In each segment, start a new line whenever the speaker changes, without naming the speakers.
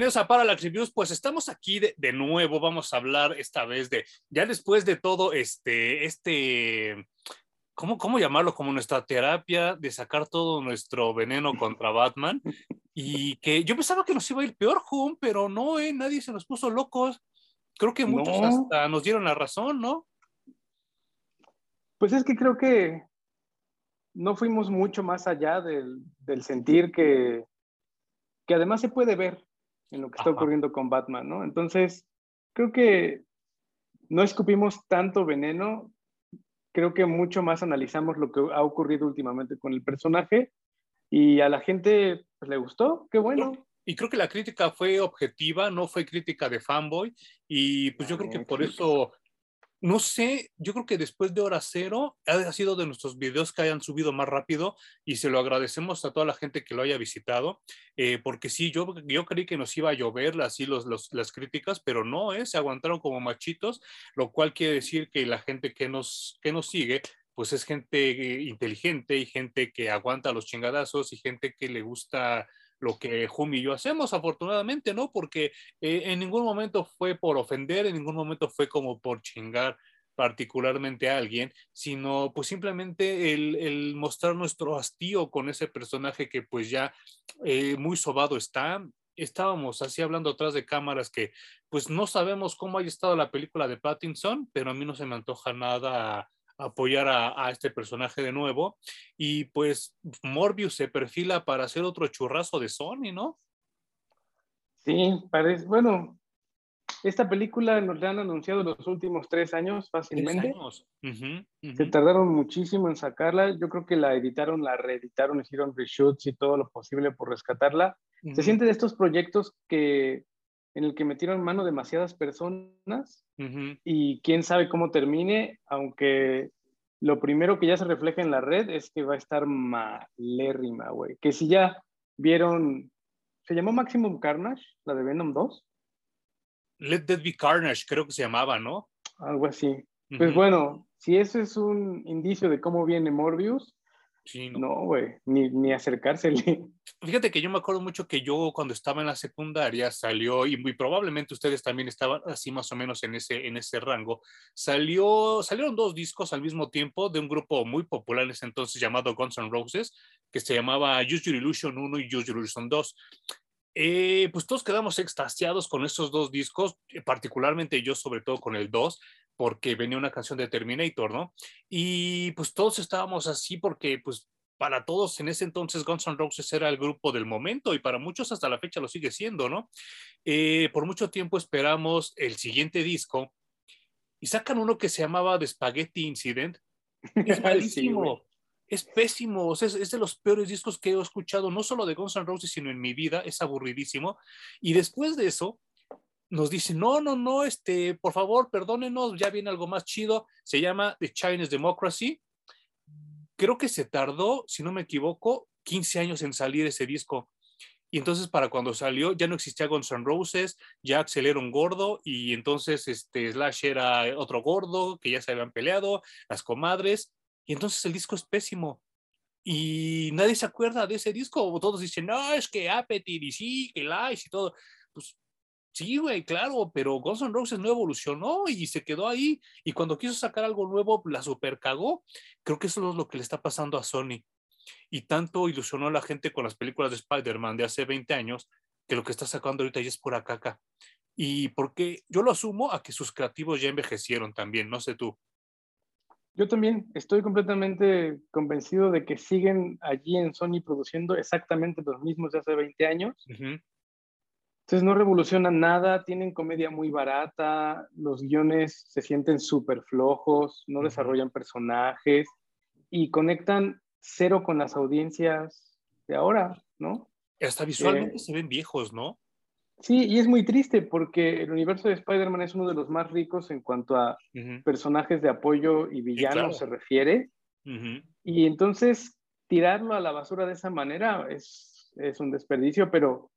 bienvenidos a Parallax Reviews. Pues estamos aquí de, de, nuevo. Vamos a hablar esta vez de, ya después de todo este, este, ¿cómo, cómo llamarlo? Como nuestra terapia de sacar todo nuestro veneno contra Batman. Y que yo pensaba que nos iba a ir peor, Jun, pero no, eh, nadie se nos puso locos. Creo que muchos no. hasta nos dieron la razón, ¿no?
Pues es que creo que no fuimos mucho más allá del, del sentir que que además se puede ver en lo que está Ajá. ocurriendo con Batman, ¿no? Entonces, creo que no escupimos tanto veneno, creo que mucho más analizamos lo que ha ocurrido últimamente con el personaje y a la gente pues, le gustó, qué bueno.
Y creo que la crítica fue objetiva, no fue crítica de fanboy, y pues yo creo que por eso no sé, yo creo que después de hora cero ha sido de nuestros videos que hayan subido más rápido y se lo agradecemos a toda la gente que lo haya visitado, eh, porque sí, yo, yo creí que nos iba a llover así los, las críticas, pero no, eh, se aguantaron como machitos, lo cual quiere decir que la gente que nos, que nos sigue pues es gente eh, inteligente y gente que aguanta los chingadazos y gente que le gusta lo que Jumi y yo hacemos, afortunadamente, ¿no? Porque eh, en ningún momento fue por ofender, en ningún momento fue como por chingar particularmente a alguien, sino pues simplemente el, mostrar nuestro hastío con ese personaje que pues ya eh, muy sobado está. Estábamos así hablando atrás de cámaras que pues no sabemos cómo haya estado la película de Pattinson, pero a mí no se me antoja nada apoyar a, a, este personaje de nuevo. Y pues Morbius se perfila para hacer otro churrazo de Sony, ¿no?
Sí, parece, bueno, esta película nos la han anunciado los últimos tres años fácilmente.
Tres años. Uh -huh, uh -huh.
Se tardaron muchísimo en sacarla. Yo creo que la editaron, la reeditaron, hicieron reshoots y todo lo posible por rescatarla. Uh -huh. Se siente de estos proyectos que en el que metieron mano demasiadas personas uh -huh. y quién sabe cómo termine, aunque lo primero que ya se refleja en la red es que va a estar malérrima, güey. Que si ya vieron, ¿se llamó Maximum Carnage, la de Venom 2?
Let That Be Carnage, creo que se llamaba, ¿no?
Algo así. Uh -huh. Pues bueno, si eso es un indicio de cómo viene Morbius,
Sí,
no, güey, no, ni, ni acercársele.
Fíjate que yo me acuerdo mucho que yo cuando estaba en la secundaria salió, y muy probablemente ustedes también estaban así más o menos en ese, en ese rango, salió, salieron dos discos al mismo tiempo de un grupo muy popular en ese entonces llamado Guns N' Roses, que se llamaba Use Your Illusion 1 y Use Your Illusion 2. Eh, pues todos quedamos extasiados con esos dos discos, particularmente yo sobre todo con el 2, porque venía una canción de Terminator, ¿no? Y pues todos estábamos así porque pues para todos en ese entonces Guns N' Roses era el grupo del momento y para muchos hasta la fecha lo sigue siendo, ¿no? Eh, por mucho tiempo esperamos el siguiente disco y sacan uno que se llamaba The Spaghetti Incident. Es malísimo. Es pésimo, es, es, de los peores discos que he escuchado, no solo de Guns N' Roses, sino en mi vida, es aburridísimo. Y después de eso, nos dicen, no, no, no, este, por favor, perdónenos, ya viene algo más chido, se llama The Chinese Democracy. Creo que se tardó, si no me equivoco, 15 años en salir ese disco. Y entonces para cuando salió ya no existía Guns N' Roses, ya Axel era un gordo y entonces este Slash era otro gordo que ya se habían peleado, las comadres, y entonces el disco es pésimo. Y nadie se acuerda de ese disco, todos dicen, no, es que Appetite y sí, que Lies y todo. Pues Sí, güey, claro, pero Guns N' Roses no evolucionó y se quedó ahí. Y cuando quiso sacar algo nuevo, la super cagó. Creo que eso es lo que le está pasando a Sony. Y tanto ilusionó a la gente con las películas de Spider-Man de hace 20 años, que lo que está sacando ahorita ya es pura caca. Y porque yo lo asumo a que sus creativos ya envejecieron también, no sé tú.
Yo también estoy completamente convencido de que siguen allí en Sony produciendo exactamente los mismos de hace 20 años. Uh -huh. Entonces no revolucionan nada, tienen comedia muy barata, los guiones se sienten súper flojos, no uh -huh. desarrollan personajes y conectan cero con las audiencias de ahora, ¿no?
Hasta visualmente eh, se ven viejos, ¿no?
Sí, y es muy triste porque el universo de Spider-Man es uno de los más ricos en cuanto a uh -huh. personajes de apoyo y villanos sí, claro. se refiere. Uh -huh. Y entonces tirarlo a la basura de esa manera es, es un desperdicio, pero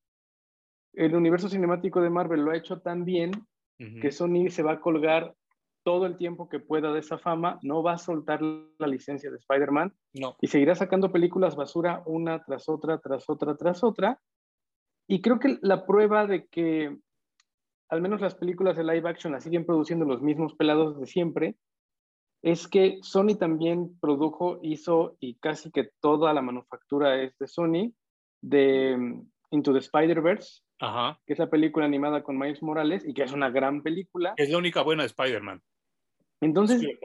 el universo cinemático de Marvel lo ha hecho tan bien uh -huh. que Sony se va a colgar todo el tiempo que pueda de esa fama, no va a soltar la licencia de Spider-Man
No.
y seguirá sacando películas basura una tras otra, tras otra, tras otra. Y creo que la prueba de que al menos las películas de live action las siguen produciendo los mismos pelados de siempre, es que Sony también produjo, hizo y casi que toda la manufactura es de Sony, de mm, Into the Spider-Verse, que es la película animada con Miles Morales y que es una gran película.
Es la única buena de Spider-Man.
Entonces,
Sí.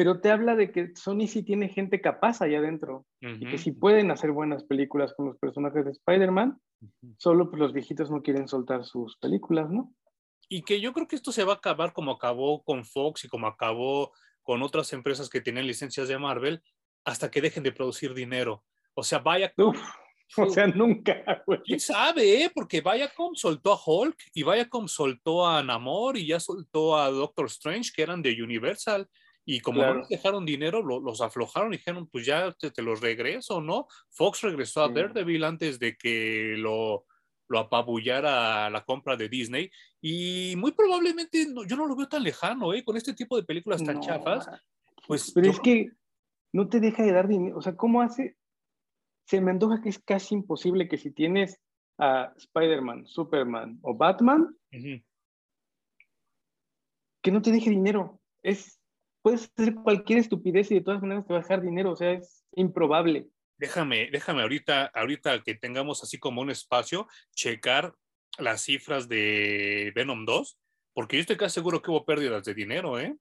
Pero te habla de que Sony sí tiene gente capaz allá adentro y que sí pueden hacer buenas películas con los personajes de Spider-Man, solo pues los viejitos no quieren soltar sus películas, ¿no?
Y que yo creo que esto se va a acabar como acabó con Fox y como acabó con otras empresas que tienen licencias de Marvel, hasta que dejen de producir dinero. O sea, vaya,
Uf, o sea, nunca, güey.
quién sabe, eh? porque Viacom soltó a Hulk y Viacom soltó a Namor y ya soltó a Doctor Strange, que eran de Universal. Y como
Claro.
no les dejaron dinero, lo- los aflojaron y dijeron, pues ya te, te los regreso, ¿no? Fox regresó a
Sí.
Daredevil antes de que lo, lo apabullara la compra de Disney. Y muy probablemente no- yo no lo veo tan lejano, ¿eh? Con este tipo de películas tan
No,
chafas, pues
Pero
yo
es que no te deja de dar dinero. O sea, ¿cómo hace? Se me antoja que es casi imposible que si tienes a Spider-Man, Superman o Batman, que no te deje dinero. Es, puedes hacer cualquier estupidez y de todas maneras te va a dejar dinero. O sea, es improbable.
Déjame, déjame ahorita, ahorita que tengamos así como un espacio, checar las cifras de Venom 2, porque yo estoy casi seguro que hubo pérdidas de dinero, ¿eh?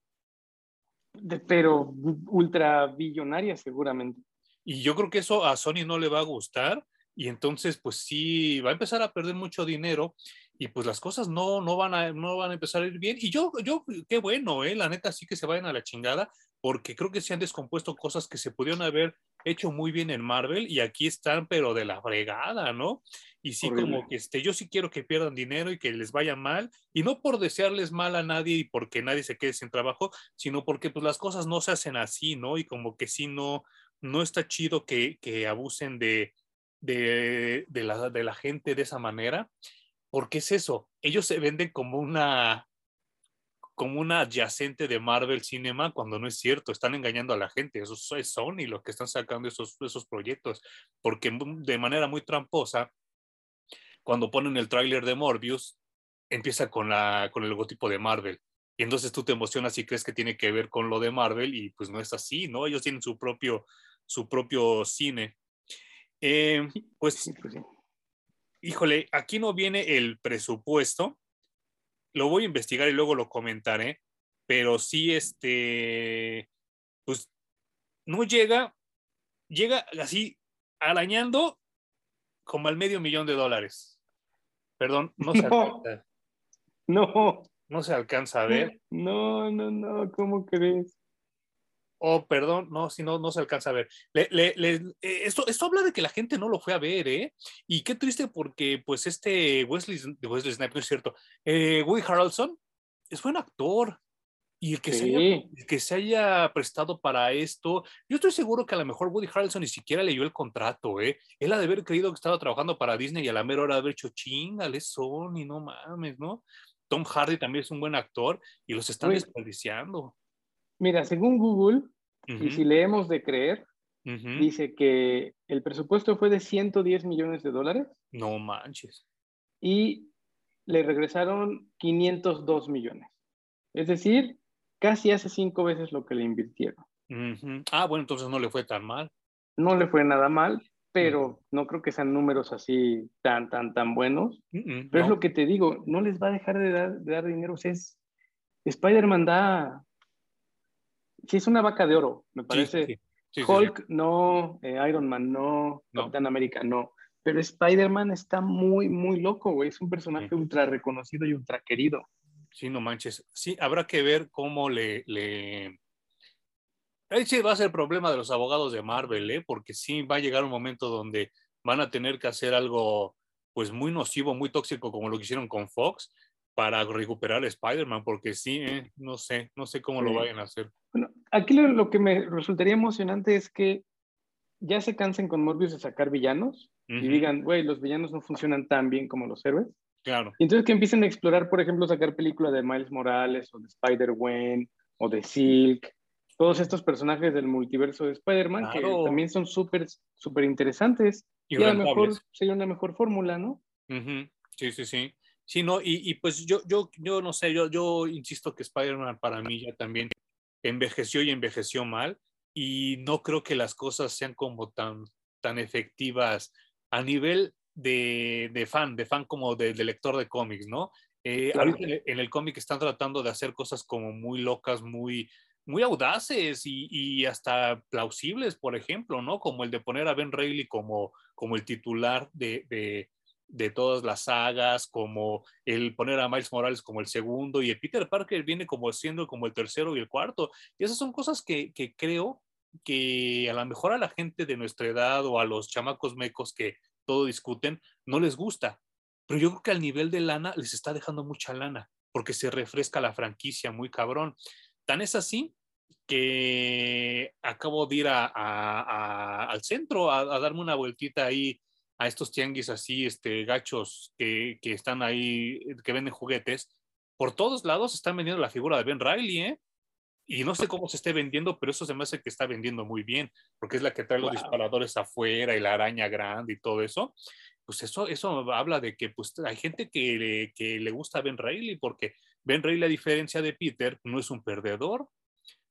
De- pero ultra billonaria seguramente.
Y yo creo que eso a Sony no le va a gustar y entonces pues sí va a empezar a perder mucho dinero y pues las cosas no, no, van, a, no van a empezar a ir bien. Y yo, yo, qué bueno, ¿eh? La neta sí que se vayan a la chingada porque creo que se han descompuesto cosas que se pudieron haber hecho muy bien en Marvel y aquí están pero de la fregada, ¿no? Y sí
Horrible.
como que este, yo sí quiero que pierdan dinero y que les vaya mal y no por desearles mal a nadie y porque nadie se quede sin trabajo, sino porque pues las cosas no se hacen así, ¿no? Y como que sí no, no está chido que, que abusen de, de, de la, de la gente de esa manera, porque es eso, ellos se venden como una como una adyacente de Marvel Cinema cuando no es cierto, están engañando a la gente, eso es Sony lo que están sacando esos, esos proyectos, porque de manera muy tramposa, cuando ponen el tráiler de Morbius, empieza con, la, con el logotipo de Marvel. Y entonces tú te emocionas y crees que tiene que ver con lo de Marvel y pues no es así, ¿no? Ellos tienen su propio, su propio cine. Eh, pues,
pues sí.
Híjole, aquí no viene el presupuesto. Lo voy a investigar y luego lo comentaré. Pero sí, este, pues no llega, llega así arañando como al medio millón de dólares. Perdón, no se
No.
alcanza,
No,
no se alcanza a ver.
no, no, no, ¿cómo crees?
Oh, perdón, no, si no, no se alcanza a ver. Le- le- le- eh, esto, esto habla de que la gente no lo fue a ver, ¿eh? Y qué triste porque, pues, este Wesley, Wesley Snipes, no es cierto, eh, Woody Harrelson es buen actor. Y el que, se haya,
Sí.
el que se haya prestado para esto, yo estoy seguro que a lo mejor Woody Harrelson ni siquiera leyó el contrato, ¿eh? Él ha de haber creído que estaba trabajando para Disney y a la mera hora de haber hecho chingale, Sony, no mames, ¿no? Tom Hardy también es un buen actor y los están desperdiciando.
Mira, según Google, y si leemos de creer, dice que el presupuesto fue de 110 millones de dólares
No manches.
y le regresaron 502 millones. Es decir, casi hace cinco veces lo que le invirtieron.
Ah, bueno, entonces no le fue tan mal.
No le fue nada mal, pero no creo que sean números así tan, tan, tan buenos. Pero es lo que te digo, no les va a dejar de dar, de dar dinero. O sea, Spider-Man da... Sí, es una vaca de oro, me parece.
sí, sí, sí, sí.
Hulk no, eh, Iron Man no,
No.
Capitán América no. Pero Spider-Man está muy, muy loco, güey. Es un personaje ultra reconocido y ultra querido.
Sí, no manches. Sí, habrá que ver cómo le... le... Sí va a ser el problema de los abogados de Marvel, ¿eh? Porque sí va a llegar un momento donde van a tener que hacer algo pues muy nocivo, muy tóxico como lo que hicieron con Fox para recuperar a Spider-Man, porque sí, ¿eh? no sé, no sé cómo lo vayan a hacer.
Aquí lo, lo que me resultaría emocionante es que ya se cansen con Morbius de sacar villanos y digan, güey, los villanos no funcionan tan bien como los héroes.
Claro.
Y entonces que empiecen a explorar, por ejemplo, sacar películas de Miles Morales o de Spider-Gwen o de Silk, todos estos personajes del multiverso de Spider-Man que también son súper, súper interesantes. Y, a lo mejor sería una mejor fórmula, ¿no?
Sí, sí, sí. Sí, no, y, y, pues yo, yo, yo no sé, yo, yo insisto que Spider-Man para mí ya también envejeció y envejeció mal y no creo que las cosas sean como tan, tan efectivas a nivel de, de fan, de fan como de, lector de cómics, ¿no? Eh, en el cómic están tratando de hacer cosas como muy locas, muy, muy audaces y, y, hasta plausibles, por ejemplo, ¿no? Como el de poner a Ben Reilly como, como el titular de, de, de, todas las sagas, como el poner a Miles Morales como el segundo y el Peter Parker viene como siendo como el tercero y el cuarto. Y esas son cosas que, que creo que a lo mejor a la gente de nuestra edad o a los chamacos mecos que todo discuten, no les gusta. Pero yo creo que al nivel de lana les está dejando mucha lana, porque se refresca la franquicia muy cabrón. Tan es así que acabo de ir al centro a, darme una vueltita ahí a estos tianguis así, este, gachos que, que, están ahí, que venden juguetes. Por todos lados están vendiendo la figura de Ben Riley, ¿eh? Y no sé cómo se esté vendiendo, pero eso se me hace que está vendiendo muy bien, porque es la que trae los disparadores afuera y la araña grande y todo eso. Pues eso, eso habla de que pues, hay gente que le, que le gusta a Ben Reilly, porque Ben Reilly, a diferencia de Peter, no es un perdedor.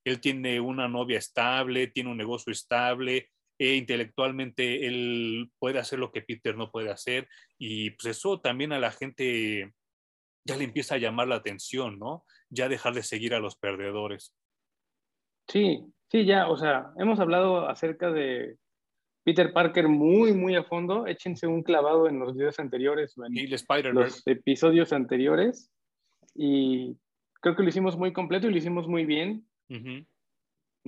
Él tiene una novia estable, tiene un negocio estable, e intelectualmente él puede hacer lo que Peter no puede hacer. Y pues eso también a la gente ya le empieza a llamar la atención, ¿no? Ya dejar de seguir a los perdedores.
Sí, sí, ya, o sea, hemos hablado acerca de Peter Parker muy, muy a fondo. Échense un clavado en los videos anteriores en los episodios anteriores. Y creo que lo hicimos muy completo y lo hicimos muy bien.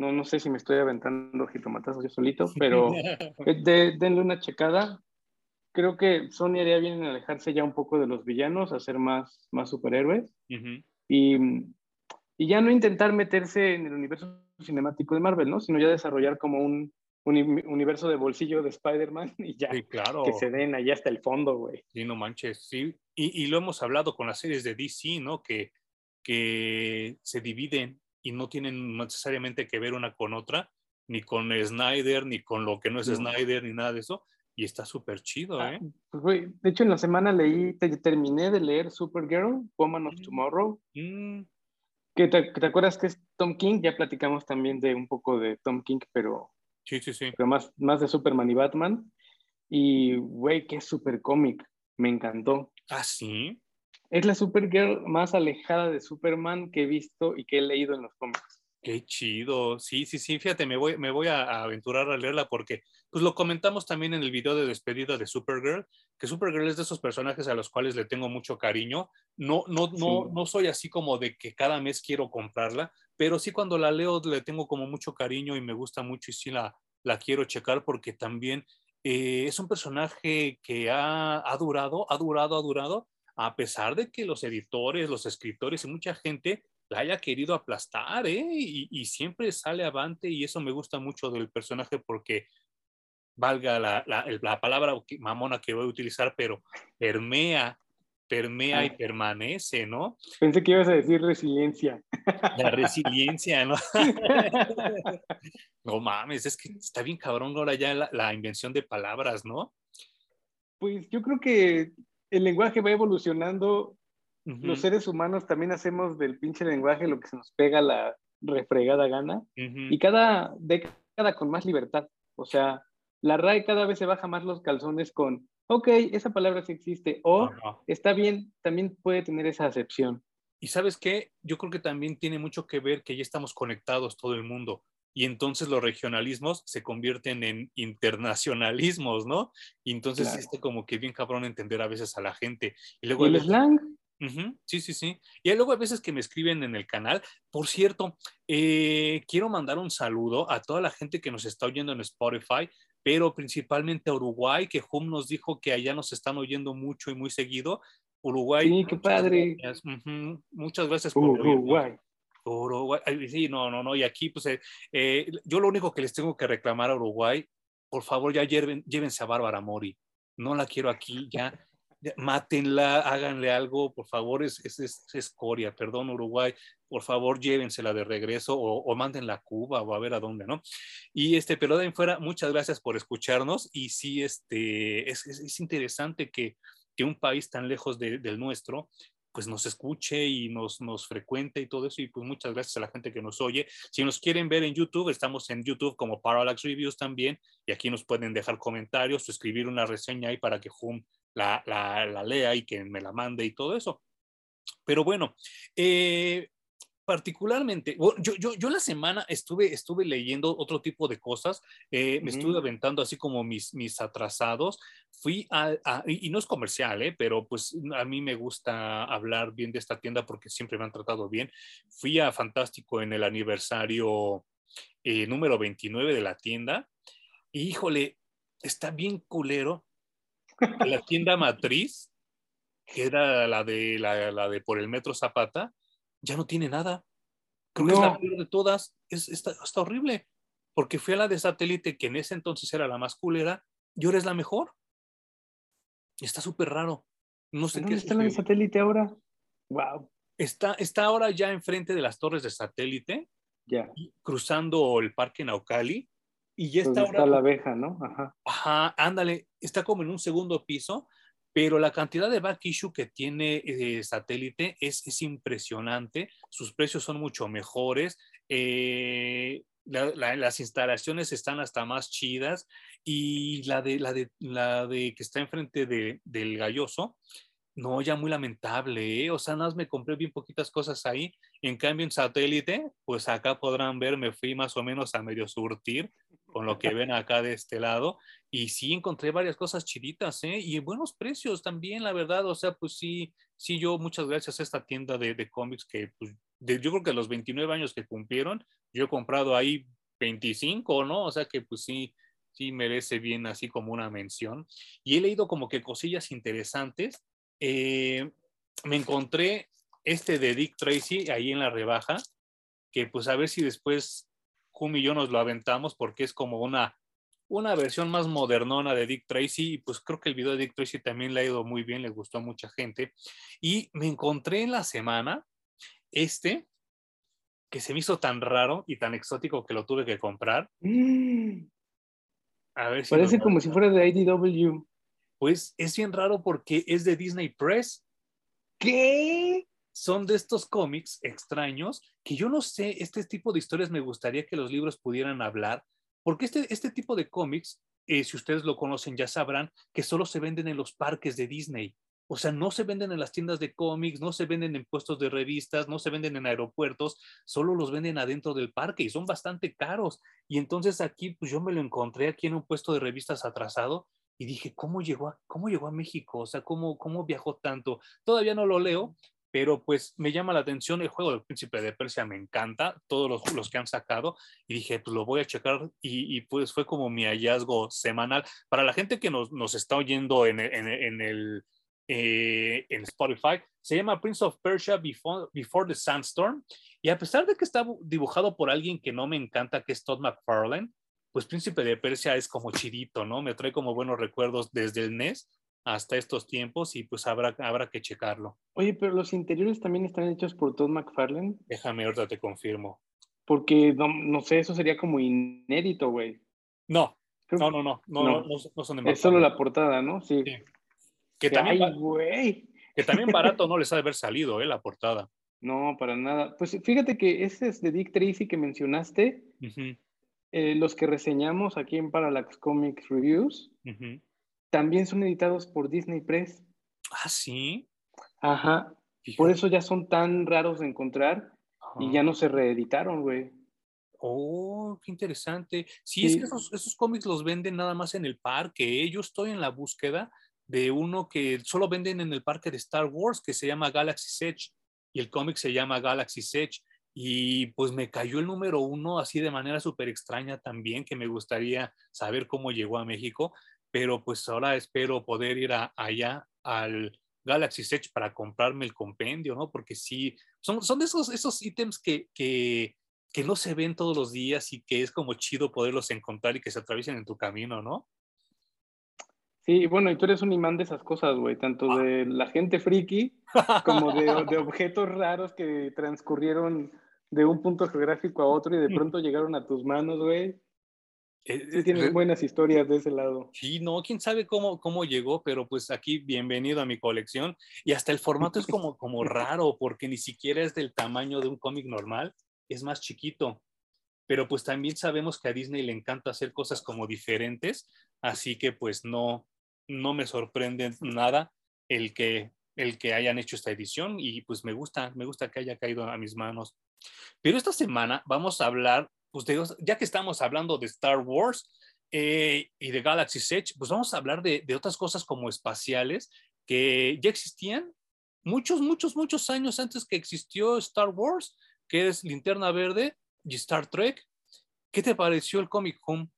No, no sé si me estoy aventando jitomatazos yo solito, pero denle una checada. Creo que Sony haría bien en alejarse ya un poco de los villanos, hacer más, más superhéroes. Y y ya no intentar meterse en el universo cinemático de Marvel, ¿no? Sino ya desarrollar como un, universo de bolsillo de Spider-Man y ya
claro.
que se den allá hasta el fondo, güey.
Sí, no manches, sí. Y, y, lo hemos hablado con las series de DC, ¿no? Que, que se dividen y no tienen necesariamente que ver una con otra, ni con Snyder, ni con lo que no es Snyder, ni nada de eso. Y está súper chido, ah, ¿eh?
pues, güey, de hecho, en la semana leí, terminé de leer Supergirl, Woman of mm. Tomorrow. Mm te, acuerdas que es Tom King? Ya platicamos también de un poco de Tom King, pero,
sí, sí, sí.
pero más, más de Superman y Batman. Y, güey, qué super cómic. Me encantó.
Ah, sí.
Es la Supergirl más alejada de Superman que he visto y que he leído en los cómics.
Qué chido. Sí, sí, sí. Fíjate, me voy, me voy a, aventurar a leerla porque, pues lo comentamos también en el video de despedida de Supergirl, que Supergirl es de esos personajes a los cuales le tengo mucho cariño. No, no, no, no soy así como de que cada mes quiero comprarla, pero sí cuando la leo le tengo como mucho cariño y me gusta mucho y sí la, la quiero checar porque también eh, es un personaje que ha, ha durado, ha durado, ha durado, a pesar de que los editores, los escritores y mucha gente la haya querido aplastar, ¿eh? Y, siempre sale avante y eso me gusta mucho del personaje porque valga la, la, palabra mamona que voy a utilizar, pero permea, permea y permanece, ¿no?
Pensé que ibas a decir resiliencia.
La resiliencia, ¿no? no mames, es que está bien cabrón ahora ya la, la invención de palabras, ¿no?
Pues yo creo que el lenguaje va evolucionando los seres humanos también hacemos del pinche lenguaje lo que se nos pega la refregada gana y cada década con más libertad. O sea, la RAE cada vez se baja más los calzones con, ok, esa palabra sí existe o está bien, también puede tener esa acepción.
Y sabes qué, yo creo que también tiene mucho que ver que ya estamos conectados todo el mundo y entonces los regionalismos se convierten en internacionalismos, ¿no? Y entonces es como que bien cabrón entender a veces a la gente.
Y luego el slang
Sí, sí, sí. Y luego a veces que me escriben en el canal. Por cierto, eh, quiero mandar un saludo a toda la gente que nos está oyendo en Spotify, pero principalmente a Uruguay, que Hum nos dijo que allá nos están oyendo mucho y muy seguido. Uruguay.
Sí, qué padre.
Muchas gracias
por Uruguay.
Uruguay. Sí, no, no, no. Y aquí, pues, eh, eh, yo lo único que les tengo que reclamar a Uruguay, por favor, ya llévense a Bárbara Mori. No la quiero aquí, ya mátenla, háganle algo, por favor, es, es, escoria, perdón Uruguay, por favor llévensela de regreso o, o mándenla a Cuba o a ver a dónde, ¿no? Y este, pero de ahí fuera, muchas gracias por escucharnos y sí, este, es, es interesante que, que, un país tan lejos de, del nuestro pues nos escuche y nos, nos frecuente y todo eso. Y pues muchas gracias a la gente que nos oye. Si nos quieren ver en YouTube, estamos en YouTube como Parallax Reviews también. Y aquí nos pueden dejar comentarios o escribir una reseña ahí para que Hum la, la, lea y que me la mande y todo eso. Pero bueno, eh, particularmente, yo, yo, yo, la semana estuve, estuve leyendo otro tipo de cosas, eh, me estuve aventando así como mis, mis atrasados, fui a, y, no es comercial, eh, pero pues a mí me gusta hablar bien de esta tienda porque siempre me han tratado bien. Fui a Fantástico en el aniversario eh, número 29 de la tienda y híjole, está bien culero. La tienda matriz, que era la de, la, la de por el Metro Zapata, ya no tiene nada. Creo que es la peor de todas. Es, está, está, horrible. Porque fui a la de satélite, que en ese entonces era la más culera, y ahora es la mejor. Está súper raro. No sé
¿Dónde está la de satélite ahora? Wow.
Está, está ahora ya enfrente de las torres de satélite,
ya.
cruzando el parque Naucali. Y ya está
ahora. Está la abeja, ¿no? Ajá.
Ajá, ándale. Está como en un segundo piso pero la cantidad de back issue que tiene eh, satélite es, es, impresionante, sus precios son mucho mejores, eh, las instalaciones están hasta más chidas y la de, la de, la de que está enfrente de, del galloso, no, ya muy lamentable, ¿eh? o sea, nada más me compré bien poquitas cosas ahí, en cambio en satélite, pues acá podrán ver, me fui más o menos a medio surtir con lo que ven acá de este lado. Y sí encontré varias cosas chiditas, ¿eh? Y buenos precios también, la verdad. O sea, pues sí, sí, yo muchas gracias a esta tienda de, de cómics que, pues, yo creo que los 29 años que cumplieron, yo he comprado ahí 25, ¿no? O sea que, pues sí, sí merece bien así como una mención. Y he leído como que cosillas interesantes. Eh, me encontré este de Dick Tracy ahí en la rebaja, que pues a ver si después Hum y yo nos lo aventamos porque es como una, una versión más modernona de Dick Tracy y pues creo que el video de Dick Tracy también le ha ido muy bien, le gustó a mucha gente. Y me encontré en la semana este que se me hizo tan raro y tan exótico que lo tuve que comprar.
A ver si Parece como si fuera de IDW.
Pues es bien raro porque es de Disney Press.
¿Qué?
Son de estos cómics extraños que yo no sé, este tipo de historias me gustaría que los libros pudieran hablar, porque este, este tipo de cómics, eh, si ustedes lo conocen, ya sabrán que solo se venden en los parques de Disney. O sea, no se venden en las tiendas de cómics, no se venden en puestos de revistas, no se venden en aeropuertos, solo los venden adentro del parque y son bastante caros. Y entonces aquí, pues yo me lo encontré aquí en un puesto de revistas atrasado y dije, ¿cómo llegó a, cómo llegó a México? O sea, ¿cómo, ¿cómo viajó tanto? Todavía no lo leo, pero pues me llama la atención el juego del príncipe de Persia, me encanta, todos los, los que han sacado, y dije, pues lo voy a checar, y, pues fue como mi hallazgo semanal. Para la gente que nos, nos está oyendo en, en, en el eh, en Spotify, se llama Prince of Persia Before, Before, the Sandstorm, y a pesar de que está dibujado por alguien que no me encanta, que es Todd McFarlane, pues Príncipe de Persia es como chidito, ¿no? Me trae como buenos recuerdos desde el NES, hasta estos tiempos y pues habrá, habrá que checarlo.
Oye, pero los interiores también están hechos por Todd McFarlane.
Déjame, ahorita te confirmo.
Porque no, sé, eso sería como inédito, güey.
No, no, no, no, no, no, son
de Es solo la portada, ¿no? Sí.
Que, también, güey. que también barato no les ha de haber salido, ¿eh? La portada.
No, para nada. Pues fíjate que ese es de Dick Tracy que mencionaste. Eh, los que reseñamos aquí en Parallax Comics Reviews también son editados por Disney Press.
Ah, sí.
Ajá. Por eso ya son tan raros de encontrar y ya no se reeditaron, güey.
Oh, qué interesante. Sí, es que esos, cómics los venden nada más en el parque. ¿eh? Yo estoy en la búsqueda de uno que solo venden en el parque de Star Wars, que se llama Galaxy Edge, y el cómic se llama Galaxy Edge. Y pues me cayó el número uno así de manera súper extraña también, que me gustaría saber cómo llegó a México pero pues ahora espero poder ir allá al Galaxy Edge para comprarme el compendio, ¿no? Porque sí, son, son esos, esos ítems que, que, que no se ven todos los días y que es como chido poderlos encontrar y que se atraviesen en tu camino, ¿no?
Sí, bueno, y tú eres un imán de esas cosas, güey, tanto
Ah.
de la gente friki como de, de objetos raros que transcurrieron de un punto geográfico a otro y de pronto llegaron a tus manos, güey.
Eh,
Sí,
eh,
buenas historias de ese lado.
Sí, no, quién sabe cómo, cómo llegó, pero pues aquí bienvenido a mi colección. Y hasta el formato es como, como raro, porque ni siquiera es del tamaño de un cómic normal, es más chiquito. Pero pues también sabemos que a Disney le encanta hacer cosas como diferentes, así que pues no, no me sorprende nada el que, el que hayan hecho esta edición y pues me gusta, me gusta que haya caído a mis manos. Pero esta semana vamos a hablar, pues de, ya que estamos hablando de Star Wars, eh, y de Galaxy's Edge, pues vamos a hablar de, de, otras cosas como espaciales que ya existían muchos, muchos, muchos años antes que existió Star Wars, que es Linterna Verde y Star Trek. ¿Qué te pareció el cómic Home?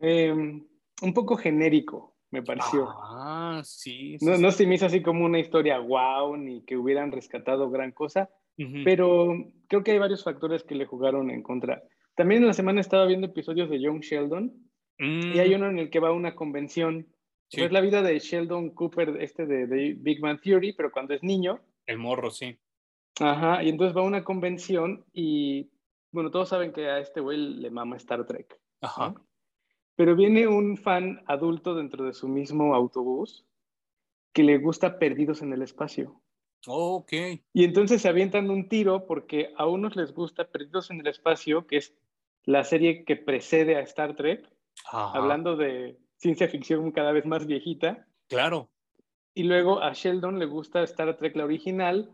Eh, un poco genérico, me pareció.
Ah, sí. sí
no,
sí.
no se me hizo así como una historia wow, ni que hubieran rescatado gran cosa, uh -huh. pero creo que hay varios factores que le jugaron en contra. También en la semana estaba viendo episodios de Young Sheldon mm. y hay uno en el que va a una convención. Sí. Es la vida de Sheldon Cooper, este de, de, Big Man Theory, pero cuando es niño.
El morro, sí.
Ajá, y entonces va a una convención y, bueno, todos saben que a este güey le mama Star Trek.
Ajá.
¿no? Pero viene un fan adulto dentro de su mismo autobús que le gusta Perdidos en el Espacio.
Oh, ok.
Y entonces se avientan un tiro porque a unos les gusta Perdidos en el Espacio, que es la serie que precede a Star Trek,
Ajá.
hablando de ciencia ficción cada vez más viejita.
Claro.
Y luego a Sheldon le gusta Star Trek la original.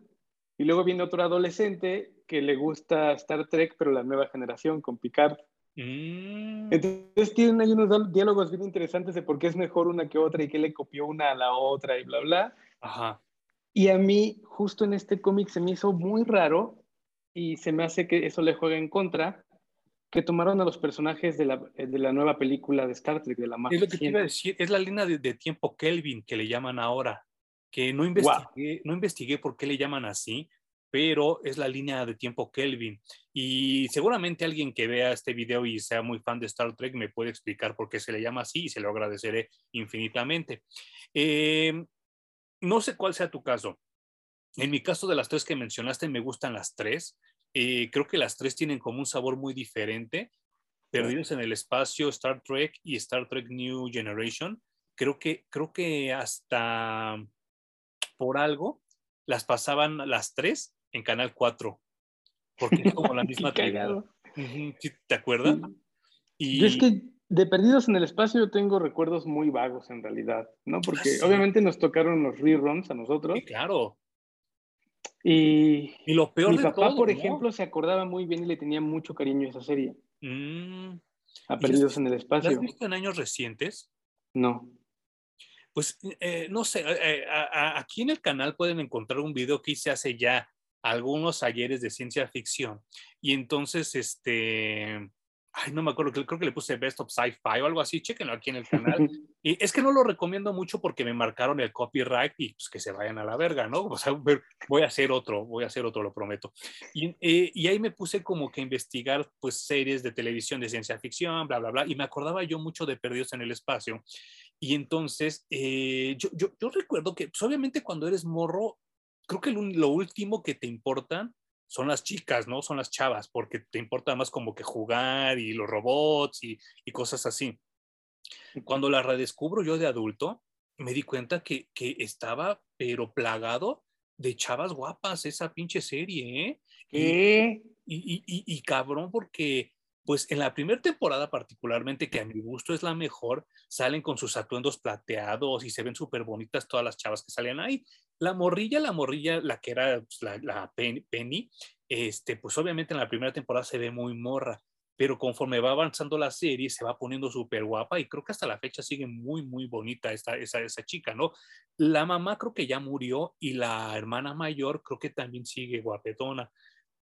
Y luego viene otro adolescente que le gusta Star Trek, pero la nueva generación, con Picard.
Mm.
Entonces tienen ahí unos diálogos bien interesantes de por qué es mejor una que otra y qué le copió una a la otra y bla, bla.
Ajá.
Y a mí, justo en este cómic, se me hizo muy raro y se me hace que eso le juega en contra, que tomaron a los personajes de la, de la nueva película de Star Trek, de la más
Es lo que te iba a decir, es la línea de, de, tiempo Kelvin que le llaman ahora, que no investigué, wow. no investigué por qué le llaman así, pero es la línea de tiempo Kelvin. Y seguramente alguien que vea este video y sea muy fan de Star Trek me puede explicar por qué se le llama así y se lo agradeceré infinitamente. Eh, no sé cuál sea tu caso. En mi caso de las tres que mencionaste, me gustan las tres. Eh, creo que las tres tienen como un sabor muy diferente. Perdidos en el espacio, Star Trek y Star Trek New Generation. Creo que, creo que hasta por algo las pasaban las tres en Canal 4. Porque es como la misma
cagado.
¿Sí ¿Te acuerdas?
Y... Yo es que de Perdidos en el Espacio yo tengo recuerdos muy vagos en realidad, ¿no? Porque ¿Ah, sí? obviamente nos tocaron los reruns a nosotros.
Sí, claro.
Y,
y lo peor
mi
de
papá,
todo,
por
¿no?
ejemplo, se acordaba muy bien y le tenía mucho cariño a esa serie.
Mm.
A Perdidos en el Espacio.
¿La has visto en años recientes?
No.
Pues eh, no sé, eh, a, a, aquí en el canal pueden encontrar un video que hice hace ya algunos ayeres de ciencia ficción. Y entonces, este, ay, no me acuerdo, creo que le puse Best of Sci-Fi o algo así, chéquenlo aquí en el canal. y es que no lo recomiendo mucho porque me marcaron el copyright y pues que se vayan a la verga, ¿no? O sea, voy a hacer otro, voy a hacer otro, lo prometo. Y, eh, y ahí me puse como que a investigar, pues, series de televisión de ciencia ficción, bla, bla, bla, y me acordaba yo mucho de Perdidos en el Espacio. Y entonces, eh, yo, yo, yo recuerdo que, pues, obviamente cuando eres morro, creo que lo, lo último que te importan son las chicas, ¿no? Son las chavas, porque te importa más como que jugar y los robots y, y cosas así. Cuando la redescubro yo de adulto, me di cuenta que, que estaba, pero plagado de chavas guapas esa pinche serie, ¿eh?
¿Qué?
Y, y, y, y, cabrón, porque pues en la primera temporada particularmente, que a mi gusto es la mejor, salen con sus atuendos plateados y se ven súper bonitas todas las chavas que salían ahí. La morrilla, la morrilla, la que era pues, la, la, Penny, este, pues obviamente en la primera temporada se ve muy morra, pero conforme va avanzando la serie se va poniendo súper guapa y creo que hasta la fecha sigue muy, muy bonita esta, esa, esa chica, ¿no? La mamá creo que ya murió y la hermana mayor creo que también sigue guapetona.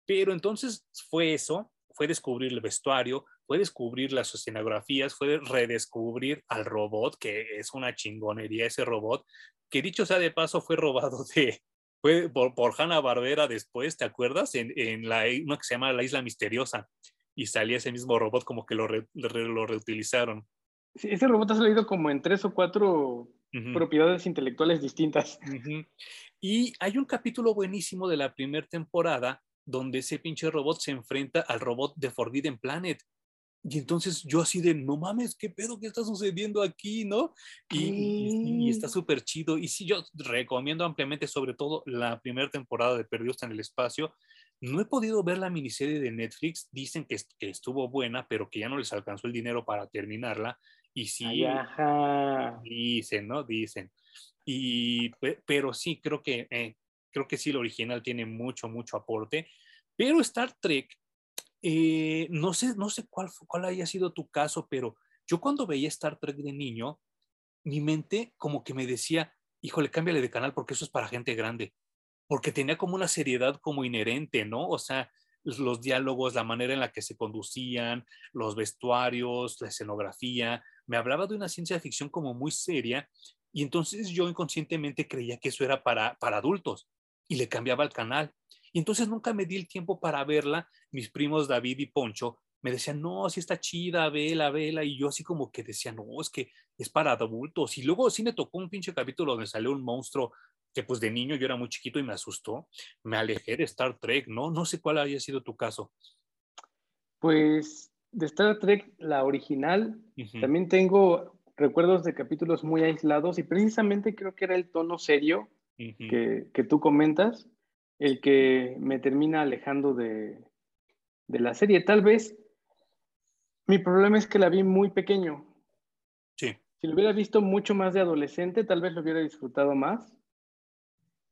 Pero entonces fue eso, fue descubrir el vestuario, fue descubrir las escenografías, fue redescubrir al robot, que es una chingonería ese robot, que dicho sea de paso fue robado de, fue por, por Hanna Barbera después, ¿te acuerdas? En, en la, una que se llama La Isla Misteriosa, y salía ese mismo robot como que lo, re, lo reutilizaron.
ese robot ha salido como en tres o cuatro propiedades intelectuales distintas.
Y hay un capítulo buenísimo de la primera temporada donde ese pinche robot se enfrenta al robot de Forbidden Planet. Y entonces yo así de, no mames, ¿qué pedo? ¿Qué está sucediendo aquí? ¿No? Y, está súper chido. Y sí, yo recomiendo ampliamente, sobre todo la primera temporada de Perdidos en el Espacio. No he podido ver la miniserie de Netflix. Dicen que, estuvo buena, pero que ya no les alcanzó el dinero para terminarla. Y sí, dicen, ¿no? Dicen. Y, pero sí, creo que, eh, creo que sí, el original tiene mucho, mucho aporte. Pero Star Trek eh, no sé, no sé cuál, cuál haya sido tu caso, pero yo cuando veía Star Trek de niño, mi mente como que me decía, híjole, cámbiale de canal porque eso es para gente grande, porque tenía como una seriedad como inherente, ¿no? O sea, los diálogos, la manera en la que se conducían, los vestuarios, la escenografía, me hablaba de una ciencia ficción como muy seria y entonces yo inconscientemente creía que eso era para, para adultos y le cambiaba el canal. Y entonces nunca me di el tiempo para verla. Mis primos David y Poncho me decían, no, sí está chida, vela, vela. Y yo así como que decía, no, es que es para adultos. Y luego sí me tocó un pinche capítulo donde salió un monstruo que pues de niño yo era muy chiquito y me asustó. Me alejé de Star Trek, ¿no? No sé cuál haya sido tu caso.
Pues de Star Trek, la original, también tengo recuerdos de capítulos muy aislados y precisamente creo que era el tono serio que, que, tú comentas el que me termina alejando de, la serie. Tal vez mi problema es que la vi muy pequeño.
Sí.
Si lo hubiera visto mucho más de adolescente, tal vez lo hubiera disfrutado más.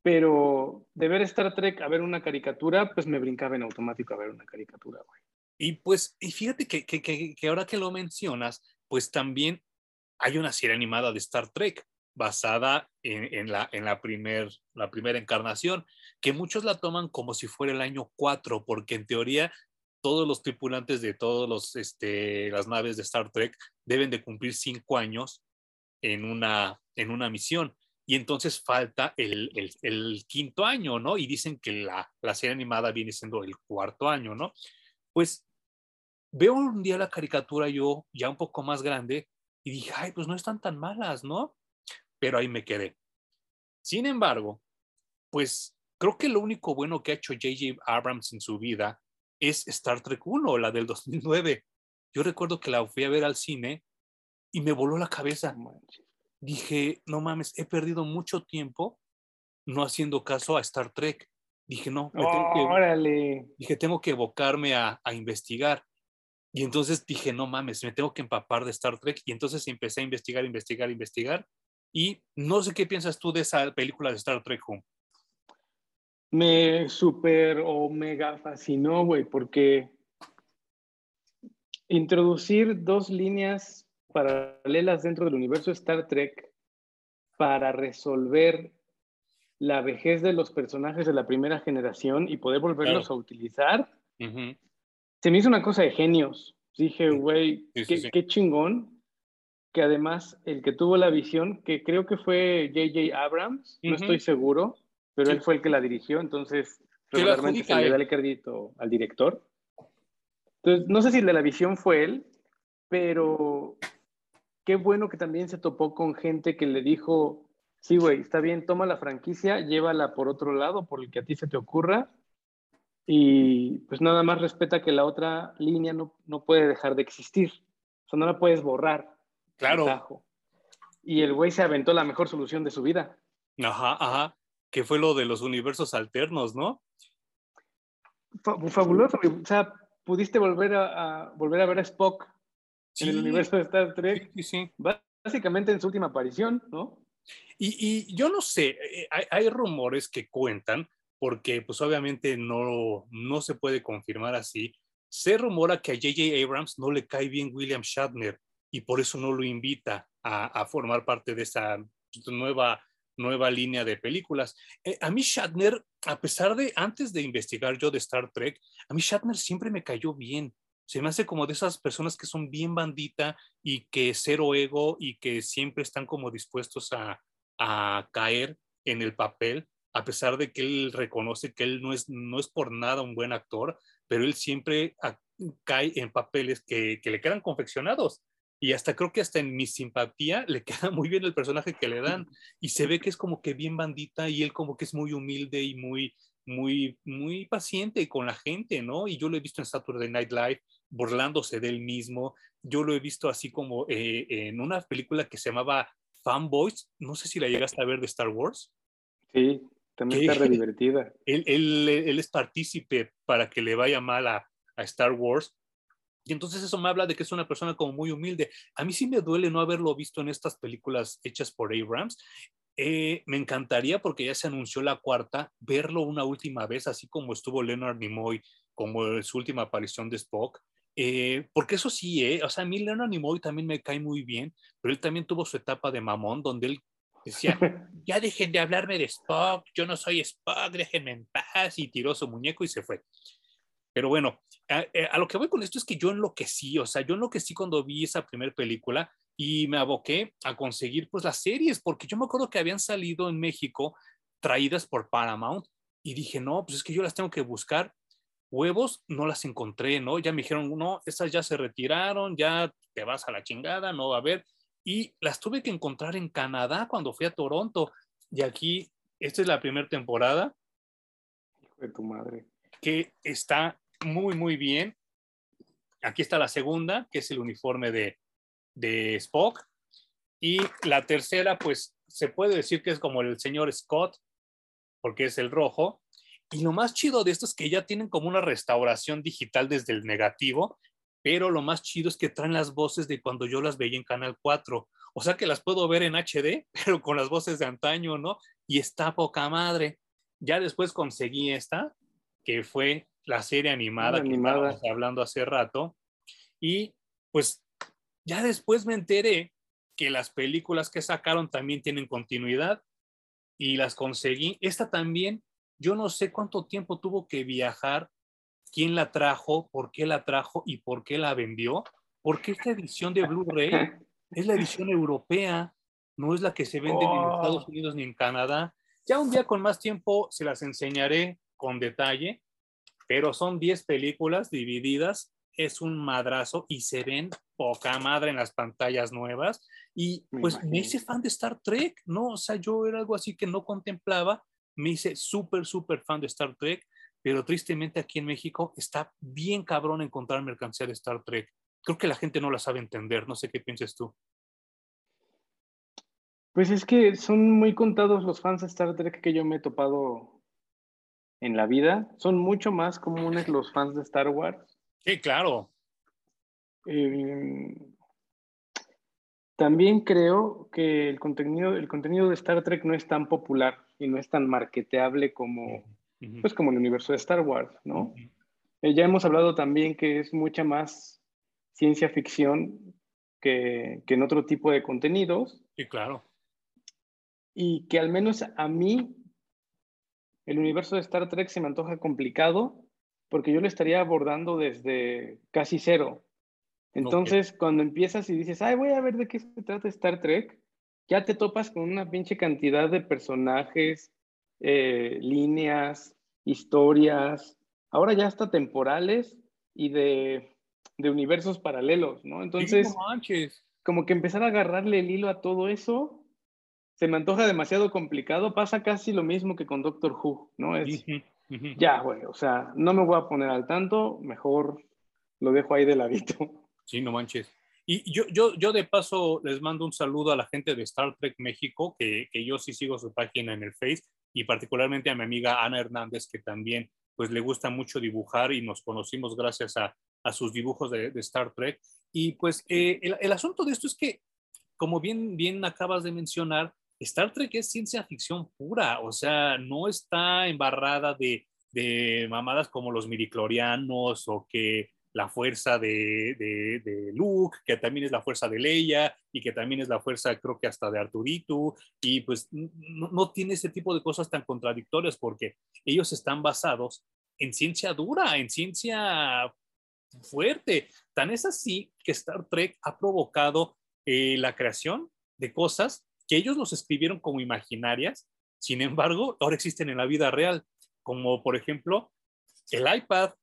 Pero de ver Star Trek a ver una caricatura, pues me brincaba en automático a ver una caricatura, güey.
Y pues, y fíjate que, que, que ahora que lo mencionas, pues también hay una serie animada de Star Trek basada en, la, en la, primer, la primera encarnación, que muchos la toman como si fuera el año 4, porque en teoría todos los tripulantes de todas este, las naves de Star Trek deben de cumplir cinco años en una, en una misión. Y entonces falta el, el, quinto año, ¿no? Y dicen que la, la serie animada viene siendo el cuarto año, ¿no? Pues veo un día la caricatura yo ya un poco más grande y dije, ay, pues no están tan malas, ¿no? Pero ahí me quedé. Sin embargo, pues creo que lo único bueno que ha hecho J.J. Abrams en su vida es Star Trek 1, la del 2009. Yo recuerdo que la fui a ver al cine y me voló la cabeza. Dije, no mames, he perdido mucho tiempo no haciendo caso a Star Trek. Dije, no,
tengo que,
dije, tengo que evocarme a, a, investigar. Y entonces dije, no mames, me tengo que empapar de Star Trek. Y entonces empecé a investigar, investigar, investigar. Y no sé qué piensas tú de esa película de Star Trek Home.
Me super o mega fascinó, güey, porque introducir dos líneas paralelas dentro del universo Star Trek para resolver la vejez de los personajes de la primera generación y poder volverlos a utilizar, se me hizo una cosa de genios. Dije, güey, qué, chingón que además el que tuvo la visión, que creo que fue J.J. Abrams, no estoy seguro, pero él fue el que la dirigió, entonces regularmente se le da el crédito al director. Entonces, no sé si el de la visión fue él, pero qué bueno que también se topó con gente que le dijo, sí, güey, está bien, toma la franquicia, llévala por otro lado, por el que a ti se te ocurra, y pues nada más respeta que la otra línea no, no puede dejar de existir, o sea, no la puedes borrar.
Claro.
Y el güey se aventó la mejor solución de su vida.
Ajá, ajá. Que fue lo de los universos alternos, ¿no?
Fabuloso. O sea, pudiste volver a, volver a ver a Spock en el universo de Star Trek.
Sí, sí.
Básicamente en su última aparición, ¿no?
Y, y yo no sé, eh, hay, hay, rumores que cuentan, porque pues obviamente no, no se puede confirmar así. Se rumora que a J.J. Abrams no le cae bien William Shatner y por eso no lo invita a, formar parte de esa nueva, nueva línea de películas. Eh, a mí Shatner, a pesar de, antes de investigar yo de Star Trek, a mí Shatner siempre me cayó bien. Se me hace como de esas personas que son bien bandita y que cero ego y que siempre están como dispuestos a, a caer en el papel, a pesar de que él reconoce que él no es, no es por nada un buen actor, pero él siempre cae en papeles que, que le quedan confeccionados y hasta creo que hasta en mi simpatía le queda muy bien el personaje que le dan y se ve que es como que bien bandita y él como que es muy humilde y muy muy muy paciente con la gente, ¿no? Y yo lo he visto en Saturday Night Live burlándose de él mismo. Yo lo he visto así como eh, en una película que se llamaba Fanboys, no sé si la llegaste a ver de Star Wars.
Sí, también está re divertida.
Él, él, él, es partícipe para que le vaya mal a, a Star Wars y entonces eso me habla de que es una persona como muy humilde. A mí sí me duele no haberlo visto en estas películas hechas por Abrams. Eh, me encantaría, porque ya se anunció la cuarta, verlo una última vez, así como estuvo Leonard Nimoy, como su última aparición de Spock. Eh, porque eso sí, eh, o sea, a mí Leonard Nimoy también me cae muy bien, pero él también tuvo su etapa de mamón, donde él decía, ya dejen de hablarme de Spock, yo no soy Spock, déjenme en paz, y tiró su muñeco y se fue. Pero bueno, eh, a, lo que voy con esto es que yo enloquecí, o sea, yo enloquecí cuando vi esa primera película y me aboqué a conseguir pues las series, porque yo me acuerdo que habían salido en México traídas por Paramount y dije, no, pues es que yo las tengo que buscar. Huevos no las encontré, ¿no? Ya me dijeron, no, esas ya se retiraron, ya te vas a la chingada, no va a haber. Y las tuve que encontrar en Canadá cuando fui a Toronto. Y aquí, esta es la primera temporada.
Hijo de tu madre.
Que está muy, muy bien. Aquí está la segunda, que es el uniforme de, de Spock. Y la tercera, pues se puede decir que es como el señor Scott, porque es el rojo. Y lo más chido de esto es que ya tienen como una restauración digital desde el negativo, pero lo más chido es que traen las voces de cuando yo las veía en Canal 4. O sea que las puedo ver en HD, pero con las voces de antaño, ¿no? Y está poca madre. Ya después conseguí esta, que fue la serie animada, animada. que hablando hace rato. Y pues ya después me enteré que las películas que sacaron también tienen continuidad y las conseguí. Esta también, yo no sé cuánto tiempo tuvo que viajar, quién la trajo, por qué la trajo y por qué la vendió, porque esta edición de Blu-ray es la edición europea, no es la que se vende en oh. Estados Unidos ni en Canadá. Ya un día con más tiempo se las enseñaré con detalle, pero son 10 películas divididas, es un madrazo y se ven poca madre en las pantallas nuevas. Y pues me, hice fan de Star Trek, ¿no? O sea, yo era algo así que no contemplaba, me hice súper, súper fan de Star Trek, pero tristemente aquí en México está bien cabrón encontrar mercancía de Star Trek. Creo que la gente no la sabe entender, no sé qué piensas tú.
Pues es que son muy contados los fans de Star Trek que yo me he topado en la vida. Son mucho más comunes los fans de Star Wars.
Sí, claro.
Eh, también creo que el contenido, el contenido de Star Trek no es tan popular y no es tan marketeable como, pues como el universo de Star Wars, ¿no? Eh, ya hemos hablado también que es mucha más ciencia ficción que, que en otro tipo de contenidos.
Sí, claro.
Y que al menos a mí el universo de Star Trek se me antoja complicado porque yo lo estaría abordando desde casi cero. Entonces, cuando empiezas y dices, ay, voy a ver de qué se trata Star Trek, ya te topas con una pinche cantidad de personajes, eh, líneas, historias, ahora ya hasta temporales y de, de universos paralelos, ¿no? Entonces, como que empezar a agarrarle el hilo a todo eso se me antoja demasiado complicado, pasa casi lo mismo que con Doctor Who, ¿no? Es, ya, güey, o sea, no me voy a poner al tanto, mejor lo dejo ahí de ladito.
Sí, no manches. Y yo, yo, yo de paso les mando un saludo a la gente de Star Trek México, que, que yo sí sigo su página en el Face, y particularmente a mi amiga Ana Hernández, que también pues le gusta mucho dibujar y nos conocimos gracias a, a sus dibujos de, de, Star Trek. Y pues eh, el, el, asunto de esto es que, como bien, bien acabas de mencionar, Star Trek es ciencia ficción pura, o sea, no está embarrada de, mamadas como los midiclorianos o que la fuerza de, Luke, que también es la fuerza de Leia y que también es la fuerza, creo que hasta de Arturito, y pues no, no, tiene ese tipo de cosas tan contradictorias porque ellos están basados en ciencia dura, en ciencia fuerte. Tan es así que Star Trek ha provocado eh, la creación de cosas que ellos los escribieron como imaginarias, sin embargo, ahora existen en la vida real, como por ejemplo el iPad.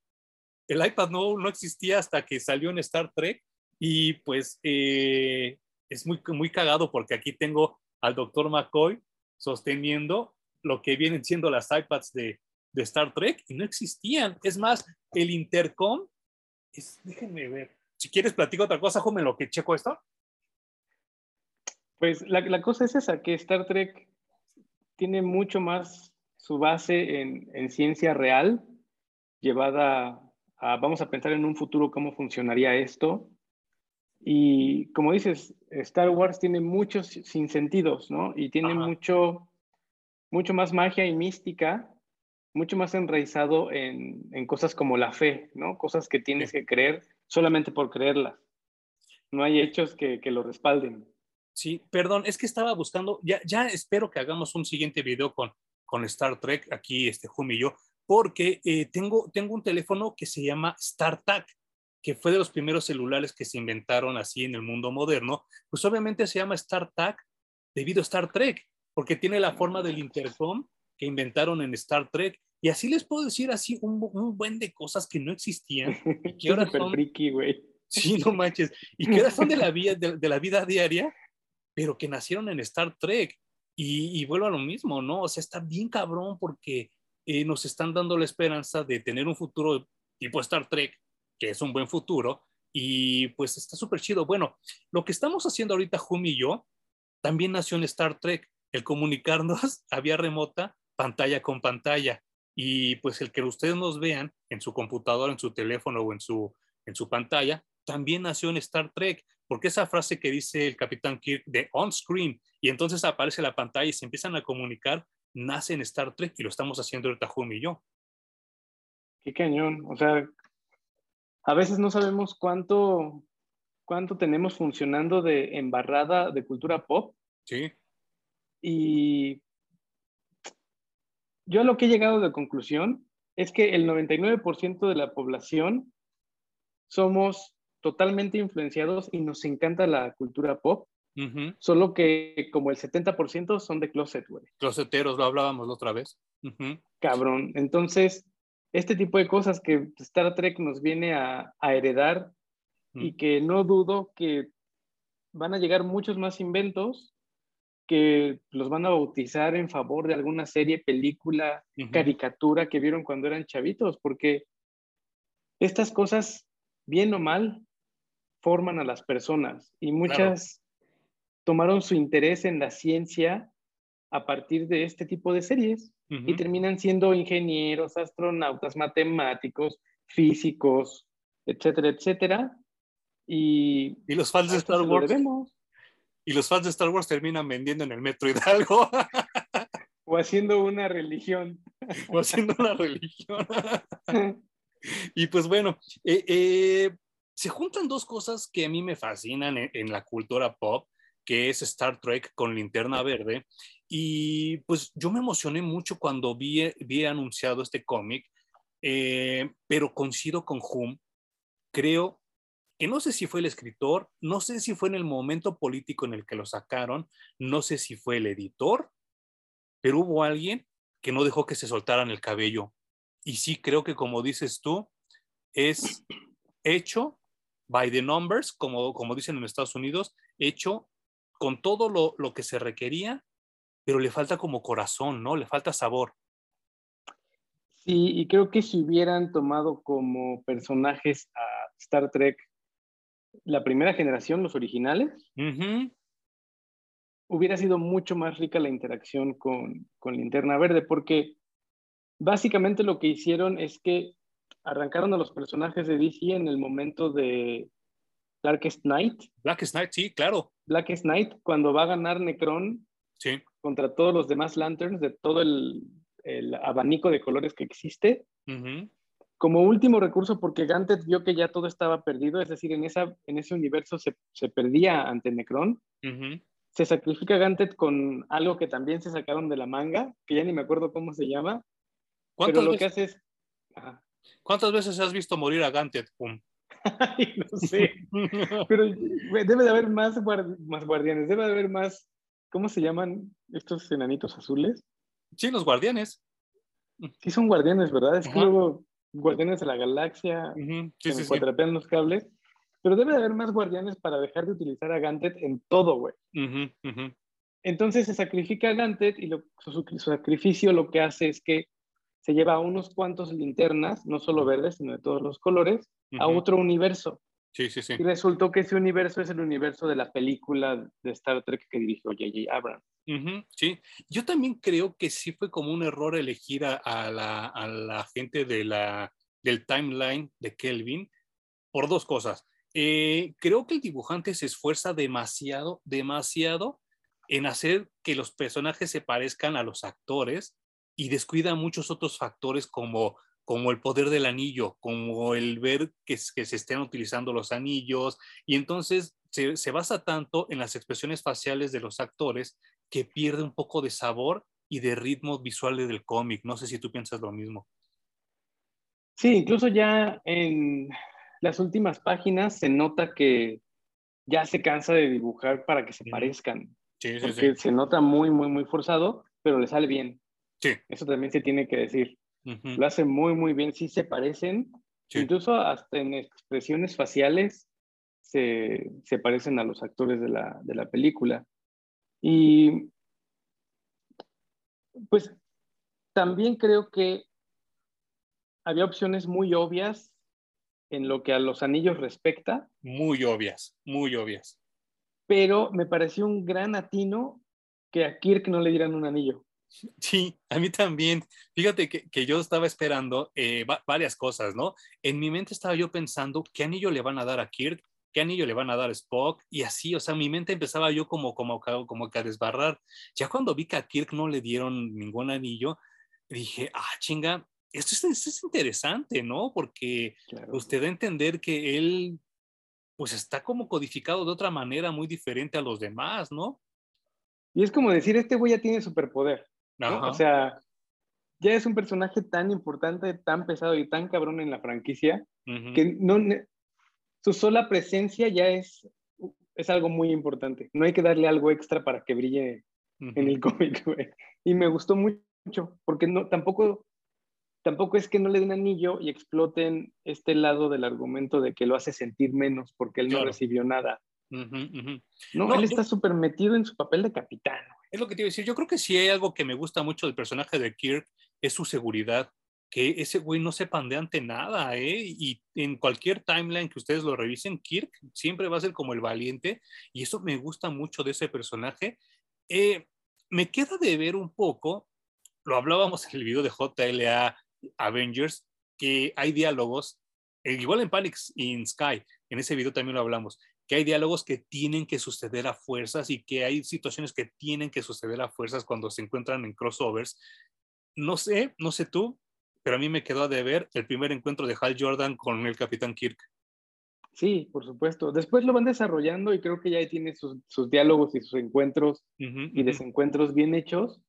El iPad no, no existía hasta que salió en Star Trek Y pues eh, es muy, muy cagado porque aquí tengo al doctor McCoy sosteniendo lo que vienen siendo las iPads de, de Star Trek y no existían. Es más, el intercom, es, déjenme ver, si quieres platico otra cosa, Jome, lo que checo esto.
Pues la, la, cosa es esa, que Star Trek tiene mucho más su base en, en ciencia real, llevada a, vamos a pensar en un futuro cómo funcionaría esto. Y como dices, Star Wars tiene muchos sinsentidos, ¿no? Y tiene mucho, mucho más magia y mística mucho más enraizado en, en, cosas como la fe, ¿no? Cosas que tienes que creer solamente por creerlas. No hay hechos que, que, lo respalden.
Sí, perdón, es que estaba buscando, ya, ya espero que hagamos un siguiente video con, con Star Trek, aquí este Jumi y yo, porque eh, tengo, tengo un teléfono que se llama StarTAC, que fue de los primeros celulares que se inventaron así en el mundo moderno, pues obviamente se llama StarTAC debido a Star Trek, porque tiene la forma del intercom que inventaron en Star Trek. Y así les puedo decir así un, un buen de cosas que no existían. Y que
ahora son... güey.
Sí, no manches. Y que ahora son de la, vida, de, de, la vida diaria, pero que nacieron en Star Trek. Y, y, vuelvo a lo mismo, ¿no? O sea, está bien cabrón porque eh, nos están dando la esperanza de tener un futuro tipo Star Trek, que es un buen futuro. Y pues está súper chido. Bueno, lo que estamos haciendo ahorita, Jumi y yo, también nació en Star Trek. El comunicarnos a vía remota pantalla con pantalla. Y pues el que ustedes nos vean en su computadora, en su teléfono o en su, en su pantalla, también nació en Star Trek, porque esa frase que dice el capitán Kirk de on screen y entonces aparece la pantalla y se empiezan a comunicar, nace en Star Trek y lo estamos haciendo el Tajum y yo.
Qué cañón, o sea, a veces no sabemos cuánto, cuánto tenemos funcionando de embarrada de cultura pop.
Sí.
Y yo lo que he llegado de conclusión es que el 99% de la población somos totalmente influenciados y nos encanta la cultura pop, uh -huh. solo que como el 70% son de closet, güey.
Closeteros, lo hablábamos la otra vez. Uh -huh.
Cabrón. Entonces, este tipo de cosas que Star Trek nos viene a, a heredar uh -huh. y que no dudo que van a llegar muchos más inventos que los van a bautizar en favor de alguna serie, película, caricatura que vieron cuando eran chavitos, porque estas cosas, bien o mal, forman a las personas y muchas claro. tomaron su interés en la ciencia a partir de este tipo de series uh -huh. y terminan siendo ingenieros, astronautas, matemáticos, físicos, etcétera, etcétera. Y,
y los fans de Star Wars y los fans de Star Wars terminan vendiendo en el Metro Hidalgo.
o haciendo una religión.
o haciendo una religión. y pues bueno, eh, eh, se juntan dos cosas que a mí me fascinan en, la cultura pop, que es Star Trek con Linterna Verde. Y pues yo me emocioné mucho cuando vi, vi anunciado este cómic, eh, pero coincido con Hum. Creo que no sé si fue el escritor, no sé si fue en el momento político en el que lo sacaron, no sé si fue el editor, pero hubo alguien que no dejó que se soltaran el cabello. Y sí creo que como dices tú, es hecho by the numbers, como, como dicen en Estados Unidos, hecho con todo lo, lo que se requería, pero le falta como corazón, ¿no? Le falta sabor.
Sí, y creo que si hubieran tomado como personajes a Star Trek la primera generación, los originales, uh -huh. hubiera sido mucho más rica la interacción con, con Linterna Verde, porque básicamente lo que hicieron es que arrancaron a los personajes de DC en el momento de Blackest Night.
Blackest Night, sí, claro.
Blackest Night, cuando va a ganar Necron
sí.
contra todos los demás Lanterns de todo el, el abanico de colores que existe. Uh -huh como último recurso, porque Gantet vio que ya todo estaba perdido, es decir, en, esa, en ese universo se, se perdía ante Necron, uh -huh. se sacrifica Gantet con algo que también se sacaron de la manga, que ya ni me acuerdo cómo se llama, pero lo veces, que hace es...
Ajá. ¿Cuántas veces has visto morir a Gantet?
Ay, no sé, pero debe de haber más, guard más guardianes, debe de haber más, ¿cómo se llaman estos enanitos azules?
Sí, los guardianes.
Sí, son guardianes, ¿verdad? Es Ajá. que luego Guardianes de la Galaxia, uh -huh. sí,
sí,
sí. los cables. pero debe de haber más guardianes para dejar de utilizar a Gantet en todo, güey. Entonces se sacrifica a Gantet y su, sacrificio lo que hace es que se lleva a unos cuantos linternas, no solo verdes, sino de todos los colores, a otro universo.
Sí, sí, sí.
Y resultó que ese universo es el universo de la película de Star Trek que dirigió J.J. Abrams.
sí, yo también creo que sí fue como un error elegir a, la, gente de la, del timeline de Kelvin por dos cosas. Eh, creo que el dibujante se esfuerza demasiado, demasiado en hacer que los personajes se parezcan a los actores y descuida muchos otros factores como como el poder del anillo, como el ver que, que se estén utilizando los anillos, y entonces se, basa tanto en las expresiones faciales de los actores que pierde un poco de sabor y de ritmo visual del cómic. No sé si tú piensas lo mismo.
Sí, incluso ya en las últimas páginas se nota que ya se cansa de dibujar para que se parezcan. Sí, sí, porque se nota muy, muy, muy forzado, pero le sale bien.
Sí.
Eso también se tiene que decir. Lo hace muy, muy bien. Sí se parecen. Incluso hasta en expresiones faciales se, se parecen a los actores de la, de la película. Y pues también creo que había opciones muy obvias en lo que a los anillos respecta.
Muy obvias, muy obvias.
Pero me pareció un gran atino que a Kirk no le dieran un anillo.
Sí, a mí también. Fíjate que, yo estaba esperando eh, varias cosas, ¿no? En mi mente estaba yo pensando, ¿qué anillo le van a dar a Kirk? ¿Qué anillo le van a dar a Spock? Y así, o sea, mi mente empezaba yo como, como, como que a desbarrar. Ya cuando vi que a Kirk no le dieron ningún anillo, dije, ah, chinga, esto es, es interesante, ¿no? Porque usted da a entender que él, pues está como codificado de otra manera muy diferente a los demás, ¿no?
Y es como decir, este güey ya tiene superpoder. O sea, ya es un personaje tan importante, tan pesado y tan cabrón en la franquicia que no, su sola presencia ya es, es algo muy importante. No hay que darle algo extra para que brille en el cómic, güey. Y me gustó mucho, porque no, tampoco, tampoco es que no le den anillo y exploten este lado del argumento de que lo hace sentir menos porque él no recibió nada. No, él está súper metido en su papel de capitán.
Es lo que te iba a decir. Yo creo que si hay algo que me gusta mucho del personaje de Kirk es su seguridad. Que ese güey no se pandea ante nada, ¿eh? Y en cualquier timeline que ustedes lo revisen, Kirk siempre va a ser como el valiente. Y eso me gusta mucho de ese personaje. Eh, me queda de ver un poco, lo hablábamos en el video de JLA Avengers, que hay diálogos, eh, igual en Panic in Sky, en ese video también lo hablamos, que hay diálogos que tienen que suceder a fuerzas y que hay situaciones que tienen que suceder a fuerzas cuando se encuentran en crossovers. No sé, no sé tú, pero a mí me quedó de ver el primer encuentro de Hal Jordan con el Capitán Kirk.
Sí, por supuesto. Después lo van desarrollando y creo que ya tiene sus, diálogos y sus encuentros y desencuentros bien hechos.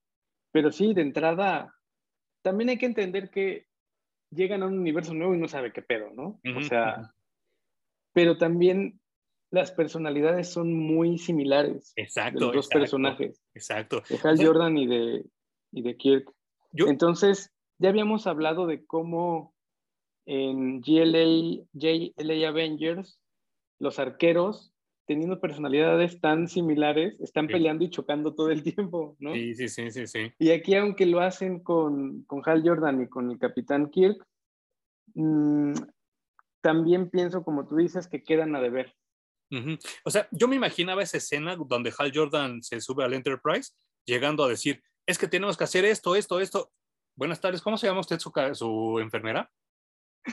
Pero sí, de entrada, también hay que entender que llegan a un universo nuevo y no sabe qué pedo, ¿no? o sea, pero también las personalidades son muy similares.
Exacto.
De los dos personajes.
Exacto.
De Hal Jordan y de, y de Kirk. Entonces, ya habíamos hablado de cómo en GLA, JLA Avengers, los arqueros, teniendo personalidades tan similares, están peleando y chocando todo el tiempo, ¿no?
Sí, sí, sí, sí, sí.
Y aquí, aunque lo hacen con, con Hal Jordan y con el Capitán Kirk, mm, también pienso, como tú dices, que quedan a deber.
O sea, yo me imaginaba esa escena donde Hal Jordan se sube al Enterprise llegando a decir, es que tenemos que hacer esto, esto, esto. Buenas tardes, ¿cómo se llama usted su, su enfermera?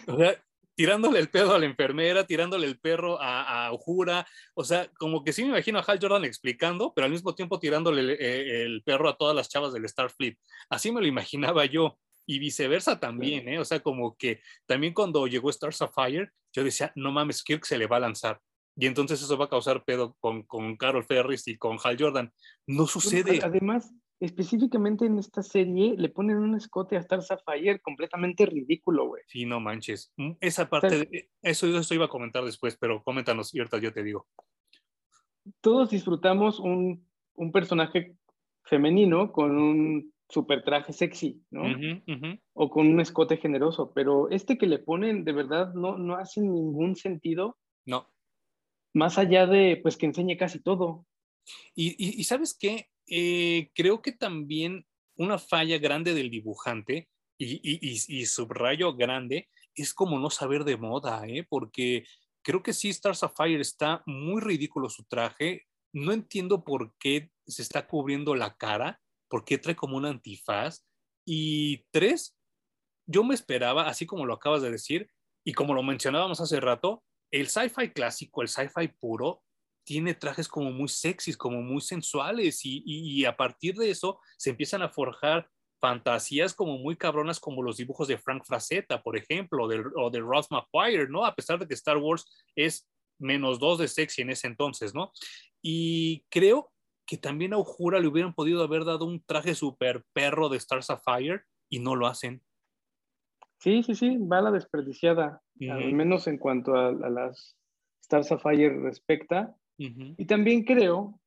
O sea, tirándole el pedo a la enfermera, tirándole el perro a, a Ujura. O sea, como que sí me imagino a Hal Jordan explicando, pero al mismo tiempo tirándole el, eh, el perro a todas las chavas del Starfleet. Así me lo imaginaba yo y viceversa también, ¿eh? O sea, como que también cuando llegó Star Sapphire, yo decía, no mames, Kirk se le va a lanzar y entonces eso va a causar pedo con, con Carol Ferris y con Hal Jordan. No sucede.
Además, específicamente en esta serie le ponen un escote a Star Sapphire completamente ridículo, güey.
Sí, no manches. Mm, esa parte, eso, eso iba a comentar después, pero coméntanos, y ahorita yo te digo.
Todos disfrutamos un, un personaje femenino con un super traje sexy, ¿no? O con un escote generoso, pero este que le ponen de verdad no, no hace ningún sentido.
No
más allá de, pues, que enseñe casi todo.
Y, sabes qué, eh, creo que también una falla grande del dibujante, y, y, subrayo grande, es como no saber de moda, ¿eh? porque creo que sí, Star Sapphire está muy ridículo su traje. No entiendo por qué se está cubriendo la cara, por qué trae como un antifaz. Y tres, yo me esperaba, así como lo acabas de decir, y como lo mencionábamos hace rato, el sci-fi clásico, el sci-fi puro, tiene trajes como muy sexys, como muy sensuales, y, a partir de eso se empiezan a forjar fantasías como muy cabronas como los dibujos de Frank Frazetta, por ejemplo, o de Ralph McQuire, ¿no? A pesar de que Star Wars es menos dos de sexy en ese entonces, ¿no? Y creo que también a Ujura le hubieran podido haber dado un traje super perro de Star Sapphire y no lo hacen.
Sí, sí, sí, va la desperdiciada, al menos en cuanto a, las Star Sapphire respecta. Y también creo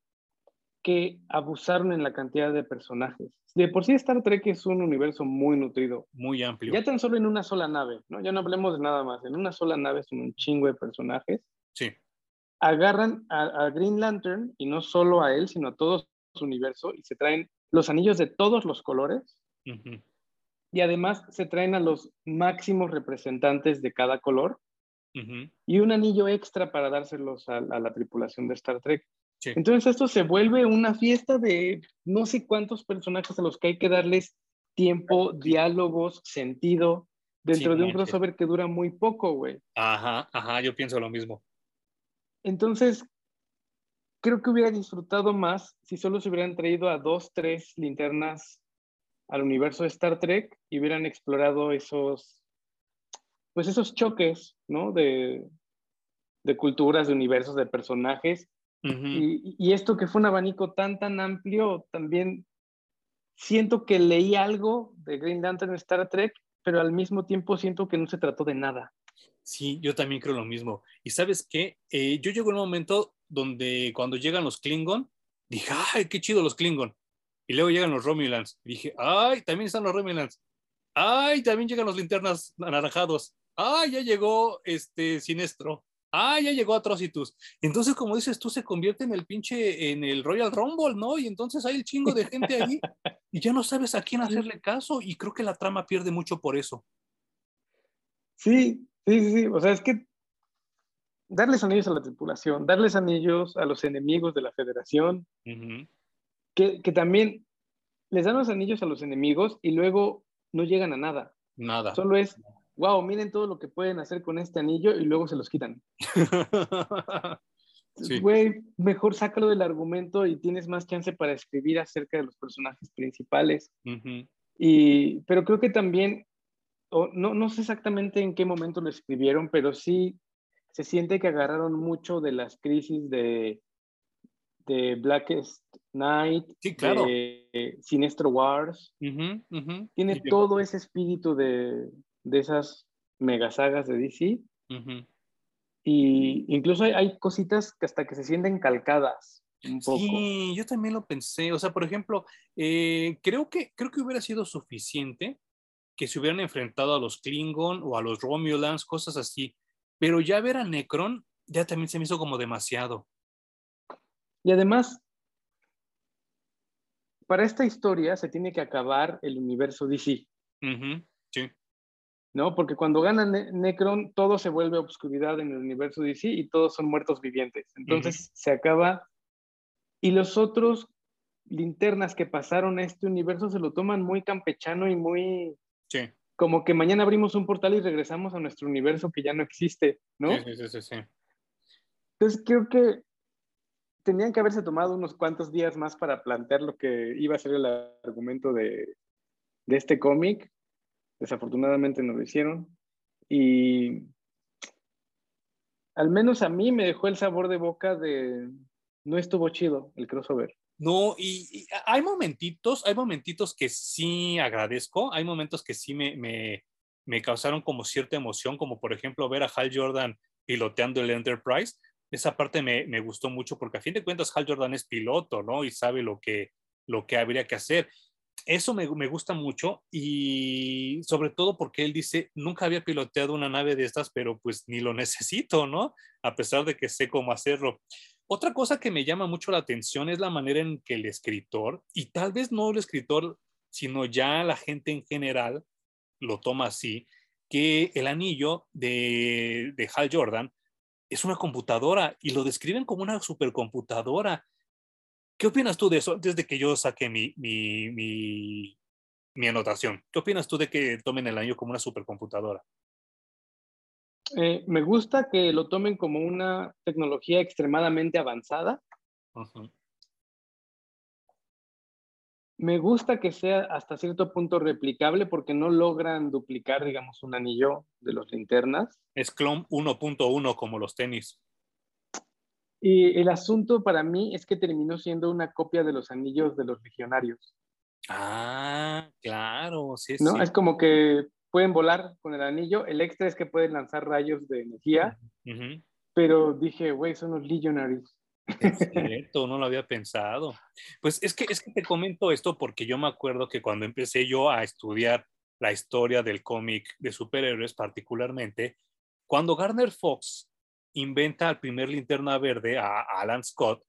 que abusaron en la cantidad de personajes. De por sí Star Trek es un universo muy nutrido.
Muy amplio.
Ya tan solo en una sola nave, ¿no? Ya no hablemos de nada más. En una sola nave son un chingo de personajes.
Sí.
Agarran a, Green Lantern, y no solo a él, sino a todo su universo, y se traen los anillos de todos los colores. Y además se traen a los máximos representantes de cada color. Y un anillo extra para dárselos a la tripulación de Star Trek. Entonces esto se vuelve una fiesta de no sé cuántos personajes a los que hay que darles tiempo, diálogos, sentido, dentro de un crossover que dura muy poco, güey.
Ajá, ajá, yo pienso lo mismo.
Entonces, creo que hubiera disfrutado más si solo se hubieran traído a dos, tres linternas al universo de Star Trek y hubieran explorado esos, pues esos choques, ¿no? De, de culturas, de universos, de personajes y, esto que fue un abanico tan, tan amplio, también siento que leí algo de Green Lantern Star Trek, pero al mismo tiempo siento que no se trató de nada.
Sí, yo también creo lo mismo. Y sabes qué, eh, yo llego un momento donde cuando llegan los Klingon, dije, ay, qué chido los Klingon. Y luego llegan los Romulans. dije, ay, también están los Romulans. Ay, también llegan los linternas anaranjados. Ay, ya llegó este Sinestro ah, ya llegó Atrocitus. Entonces, como dices tú, se convierte en el pinche, en el Royal Rumble, ¿no? Y entonces hay el chingo de gente ahí y ya no sabes a quién hacerle caso y creo que la trama pierde mucho por eso.
Sí, sí, sí, o sea, es que darles anillos a la tripulación, darles anillos a los enemigos de la federación, que, que también les dan los anillos a los enemigos y luego no llegan a nada.
Nada.
Solo es, wow, miren todo lo que pueden hacer con este anillo y luego se los quitan. Güey, mejor sácalo del argumento y tienes más chance para escribir acerca de los personajes principales. y, pero creo que también, no, no sé exactamente en qué momento lo escribieron, pero sí se siente que agarraron mucho de las crisis de, de Blackest Night,
claro.
de Sinestro Wars. Tiene todo ese espíritu de, de esas mega sagas de DC. Y incluso hay, cositas que hasta que se sienten calcadas. Un poco.
Sí, yo también lo pensé. O sea, por ejemplo, eh, creo, que, creo que hubiera sido suficiente que se hubieran enfrentado a los Klingon o a los Romulans, cosas así. Pero ya ver a Necron ya también se me hizo como demasiado.
Y además, para esta historia se tiene que acabar el universo DC.
Sí.
¿no? Porque cuando gana Necron, todo se vuelve obscuridad en el universo DC y todos son muertos vivientes. Entonces se acaba. Y los otros linternas que pasaron a este universo se lo toman muy campechano y muy.
Sí.
Como que mañana abrimos un portal y regresamos a nuestro universo que ya no existe, ¿no?
Sí, sí, sí, sí.
Entonces creo que tenían que haberse tomado unos cuantos días más para plantear lo que iba a ser el argumento de, este cómic Desafortunadamente no lo hicieron. Y al menos a mí me dejó el sabor de boca de no estuvo chido el crossover.
No, y, hay momentitos, hay momentitos que sí agradezco, hay momentos que sí me, me, me, causaron como cierta emoción, como por ejemplo ver a Hal Jordan piloteando el Enterprise. Esa parte me, me, gustó mucho porque a fin de cuentas Hal Jordan es piloto, ¿no? Y sabe lo que, lo que habría que hacer eso me, me, gusta mucho y sobre todo porque él dice, nunca había piloteado una nave de estas, pero pues ni lo necesito, ¿no? A pesar de que sé cómo hacerlo. Otra cosa que me llama mucho la atención es la manera en que el escritor, y tal vez no el escritor, sino ya la gente en general lo toma así, que el anillo de, de Hal Jordan es una computadora y lo describen como una supercomputadora. ¿Qué opinas tú de eso desde que yo saqué mi, mi, mi, anotación? ¿Qué opinas tú de que tomen el anillo como una supercomputadora?
Eh, me gusta que lo tomen como una tecnología extremadamente avanzada. Me gusta que sea hasta cierto punto replicable porque no logran duplicar, digamos, un anillo de los linternas.
Es clon 1.1 como los tenis.
Y el asunto para mí es que terminó siendo una copia de los anillos de los legionarios.
Ah, claro, sí,
¿No? Es como que pueden volar con el anillo. El extra es que pueden lanzar rayos de energía. Pero dije, güey, son los legionaries.
Es cierto, no lo había pensado. Pues es que, es que te comento esto porque yo me acuerdo que cuando empecé yo a estudiar la historia del cómic de superhéroes particularmente, cuando Garner Fox inventa al primer linterna verde, a Alan Scott,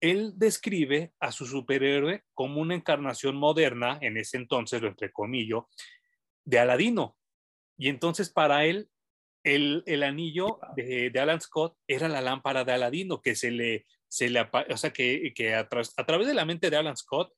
él describe a su superhéroe como una encarnación moderna, en ese entonces, lo entrecomillo, de Aladino. Y entonces para él, el, el anillo de, Alan Scott era la lámpara de Aladino, que se le, se le o sea, que, que a, a, través de la mente de Alan Scott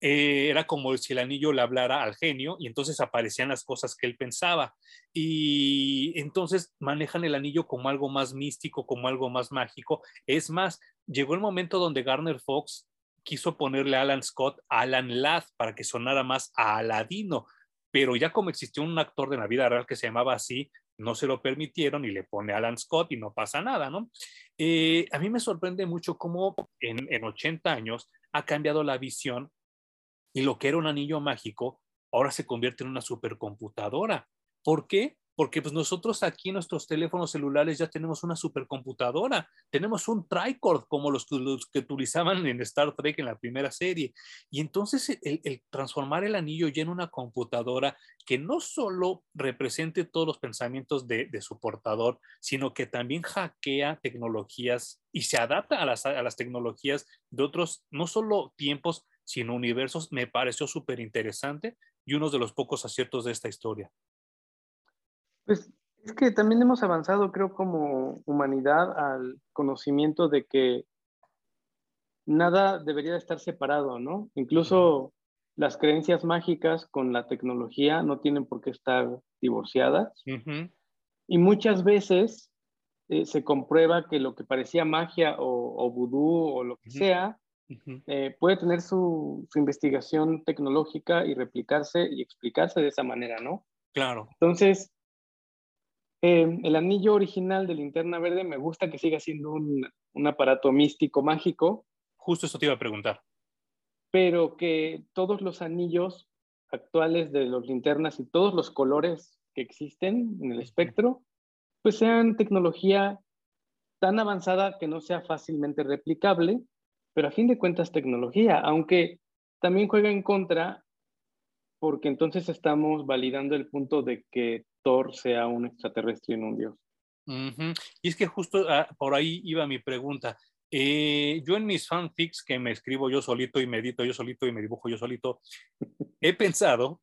eh, era como si el anillo le hablara al genio y entonces aparecían las cosas que él pensaba. Y entonces manejan el anillo como algo más místico, como algo más mágico. Es más, llegó el momento donde Garner Fox quiso ponerle a Alan Scott Alan Ladd para que sonara más a Aladino, pero ya como existió un actor de la vida real que se llamaba así, no se lo permitieron y le pone Alan Scott y no pasa nada, ¿no? Eh, a mí me sorprende mucho cómo en, en 80 años ha cambiado la visión y lo que era un anillo mágico ahora se convierte en una supercomputadora. ¿Por qué? Porque pues nosotros aquí en nuestros teléfonos celulares ya tenemos una supercomputadora, tenemos un tricord como los, que utilizaban en Star Trek en la primera serie. Y entonces el, transformar el anillo ya en una computadora que no solo represente todos los pensamientos de, su portador, sino que también hackea tecnologías y se adapta a las, a las tecnologías de otros, no solo tiempos, sino universos, me pareció súper interesante y uno de los pocos aciertos de esta historia.
Pues es que también hemos avanzado, creo, como humanidad al conocimiento de que nada debería estar separado, ¿no? Incluso las creencias mágicas con la tecnología no tienen por qué estar divorciadas. Y muchas veces eh, se comprueba que lo que parecía magia o, o vudú o lo que sea, eh, puede tener su, investigación tecnológica y replicarse y explicarse de esa manera, ¿no?
Claro.
Entonces, em, el anillo original de linterna verde me gusta que siga siendo un, un aparato místico, mágico.
Justo eso te iba a preguntar.
Pero que todos los anillos actuales de los linternas y todos los colores que existen en el espectro, pues sean tecnología tan avanzada que no sea fácilmente replicable pero a fin de cuentas tecnología, aunque también juega en contra porque entonces estamos validando el punto de que Thor sea un extraterrestre y no un dios.
Y es que justo ah, por ahí iba mi pregunta. Eh, yo en mis fanfics que me escribo yo solito y medito yo solito y me dibujo yo solito, he pensado,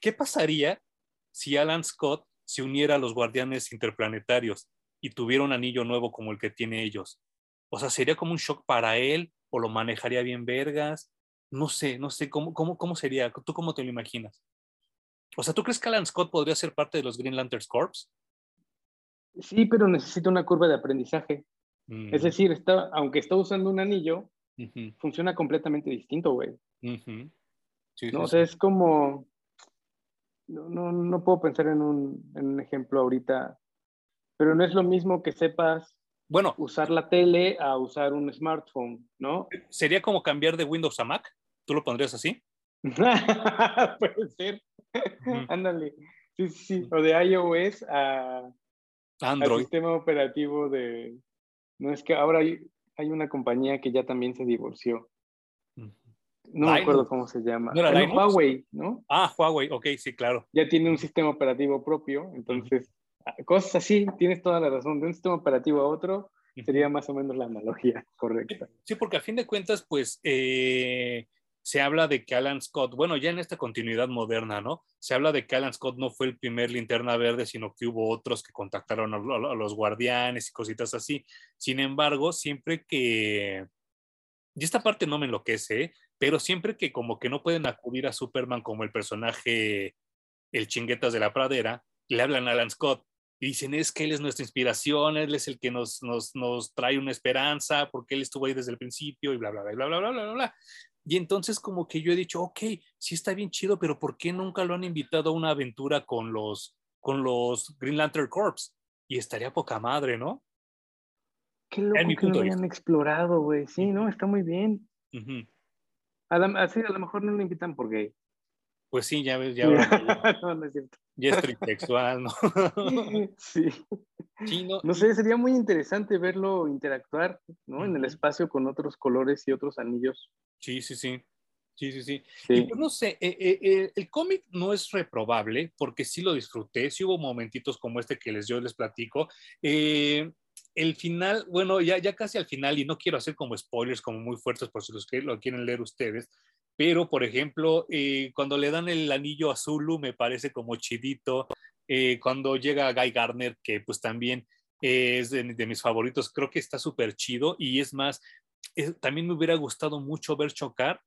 ¿qué pasaría si Alan Scott se uniera a los guardianes interplanetarios y tuviera un anillo nuevo como el que tiene ellos? O sea, sería como un shock para él o lo manejaría bien vergas. No sé, no sé cómo, cómo, cómo sería. ¿Tú cómo te lo imaginas? O sea, ¿tú crees que Alan Scott podría ser parte de los Green Lanterns Corps?
Sí, pero necesita una curva de aprendizaje. Es mm. decir, está, aunque está usando un anillo, funciona completamente distinto, güey. no, o sea, es como... No, no, no puedo pensar en un, en un ejemplo ahorita, pero no es lo mismo que sepas
bueno,
usar la tele a usar un smartphone, ¿no?
¿Sería como cambiar de Windows a Mac? ¿Tú lo pondrías así?
Puede ser. Ándale. Sí, sí, O de iOS a
Android.
sistema operativo de. No es que ahora hay, hay, una compañía que ya también se divorció. No me acuerdo cómo se llama.
¿No era
Huawei, ¿no?
Ah, Huawei, ok, sí, claro.
Ya tiene un sistema operativo propio, entonces, ah, cosas así, tienes toda la razón. De un sistema operativo a otro, sería más o menos la analogía correcta.
Sí, porque a fin de cuentas, pues, eh, se habla de que Alan Scott, bueno, ya en esta continuidad moderna, ¿no? Se habla de que Alan Scott no fue el primer linterna verde, sino que hubo otros que contactaron a, los guardianes y cositas así. Sin embargo, siempre que... Y esta parte no me enloquece, ¿eh? pero siempre que como que no pueden acudir a Superman como el personaje, el chinguetas de la pradera, le hablan a Alan Scott y dicen, es que él es nuestra inspiración, él es el que nos, nos, nos trae una esperanza, porque él estuvo ahí desde el principio y bla, bla, bla, bla, bla, bla, bla, bla. Y entonces como que yo he dicho, ok, sí está bien chido, pero ¿por qué nunca lo han invitado a una aventura con los, con los Green Lantern Corps? Y estaría poca madre, ¿no?
Qué loco que lo hayan explorado, güey. Sí, ¿no? Está muy bien. a, así, a lo mejor no lo invitan por gay.
Pues sí, ya ves, ya, no, no es cierto. Ya es trisexual, ¿no?
sí. no, sé, sería muy interesante verlo interactuar, ¿no? En el espacio con otros colores y otros anillos.
Sí, sí, sí. Sí, sí, sí. Y pues no sé, eh, eh, eh, el cómic no es reprobable porque sí lo disfruté, sí hubo momentitos como este que les, yo les platico. el final, bueno, ya, ya casi al final, y no quiero hacer como spoilers como muy fuertes por si los que lo quieren leer ustedes, pero por ejemplo, eh, cuando le dan el anillo a Zulu me parece como chidito. Eh, cuando llega Guy Gardner, que pues también es de, mis favoritos, creo que está súper chido y es más, también me hubiera gustado mucho ver chocar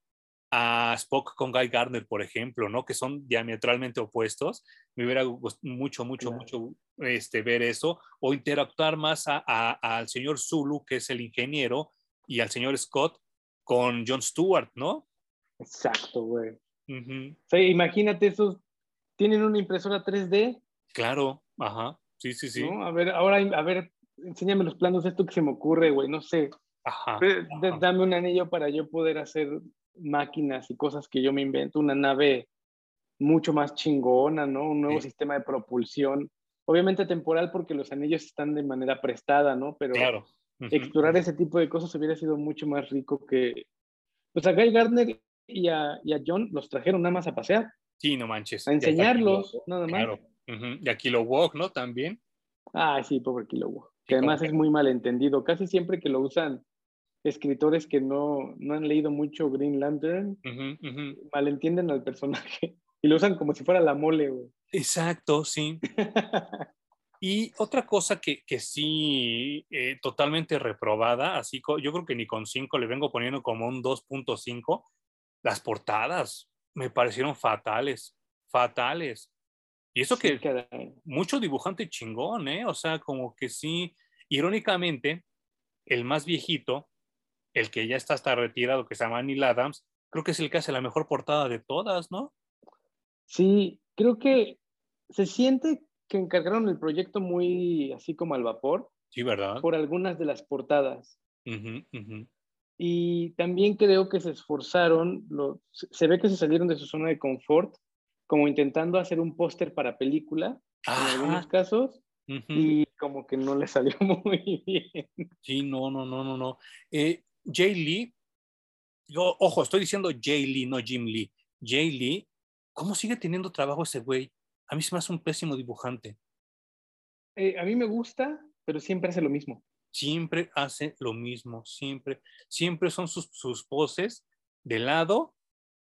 a Spock con Guy Gardner, por ejemplo, ¿no? Que son diametralmente opuestos. Me hubiera gustado mucho, mucho, mucho este, ver eso o interactuar más al señor Zulu, que es el ingeniero, y al señor Scott con John Stewart, ¿no?
Exacto, güey. o sea, imagínate esos, tienen una impresora 3D.
Claro, ajá, sí, sí, sí.
A ver, ahora, a ver, enséñame los planos, esto que se me ocurre, güey, no sé. Ajá, Dame un anillo para yo poder hacer máquinas y cosas que yo me invento, una nave mucho más chingona, ¿no? Un nuevo sistema de propulsión. Obviamente temporal porque los anillos están de manera prestada, ¿no? Pero claro. explorar ese tipo de cosas hubiera sido mucho más rico que... O sea, Guy Gardner y a, John los trajeron nada más a pasear.
Sí, no manches.
A enseñarlos, nada más. Claro.
Y a Kilowog, ¿no? También.
Ah, sí, pobre Kilowog. Que además es muy malentendido. Casi siempre que lo usan escritores que no, no han leído mucho Green Lantern, malentienden al personaje y lo usan como si fuera la mole, güey.
Exacto, sí. y otra cosa que, que sí, eh, totalmente reprobada, así yo creo que ni con 5 le vengo poniendo como un 2.5, las portadas me parecieron fatales, fatales. Y eso que mucho dibujante chingón, ¿eh? O sea, como que sí, irónicamente, el más viejito, el que ya está hasta retirado, que se llama Neil Adams, creo que es el que hace la mejor portada de todas, ¿no?
Sí, creo que se siente que encargaron el proyecto muy así como al vapor.
Sí, ¿verdad?
Por algunas de las portadas. Y también creo que se esforzaron, se ve que se salieron de su zona de confort, como intentando hacer un póster para película, en algunos casos, y como que no le salió muy bien.
Sí, no, no, no, no, no. Eh, Jay Lee, yo, ojo, estoy diciendo Jay Lee, no Jim Lee. Jay Lee, ¿cómo sigue teniendo trabajo ese güey? A mí se me hace un pésimo dibujante.
Eh, a mí me gusta, pero siempre hace lo mismo
siempre hace lo mismo, siempre, siempre son sus, sus poses de lado,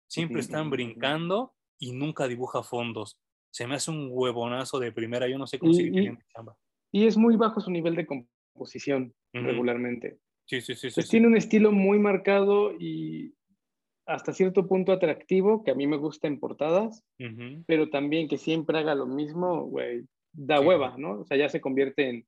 siempre están brincando y nunca dibuja fondos. Se me hace un huevonazo de primera, yo no sé cómo sigue teniendo chamba.
Y es muy bajo su nivel de composición regularmente.
Sí, sí, sí.
Pues tiene un estilo muy marcado y hasta cierto punto atractivo, que a mí me gusta en portadas, pero también que siempre haga lo mismo, güey, da hueva, ¿no? O sea, ya se convierte en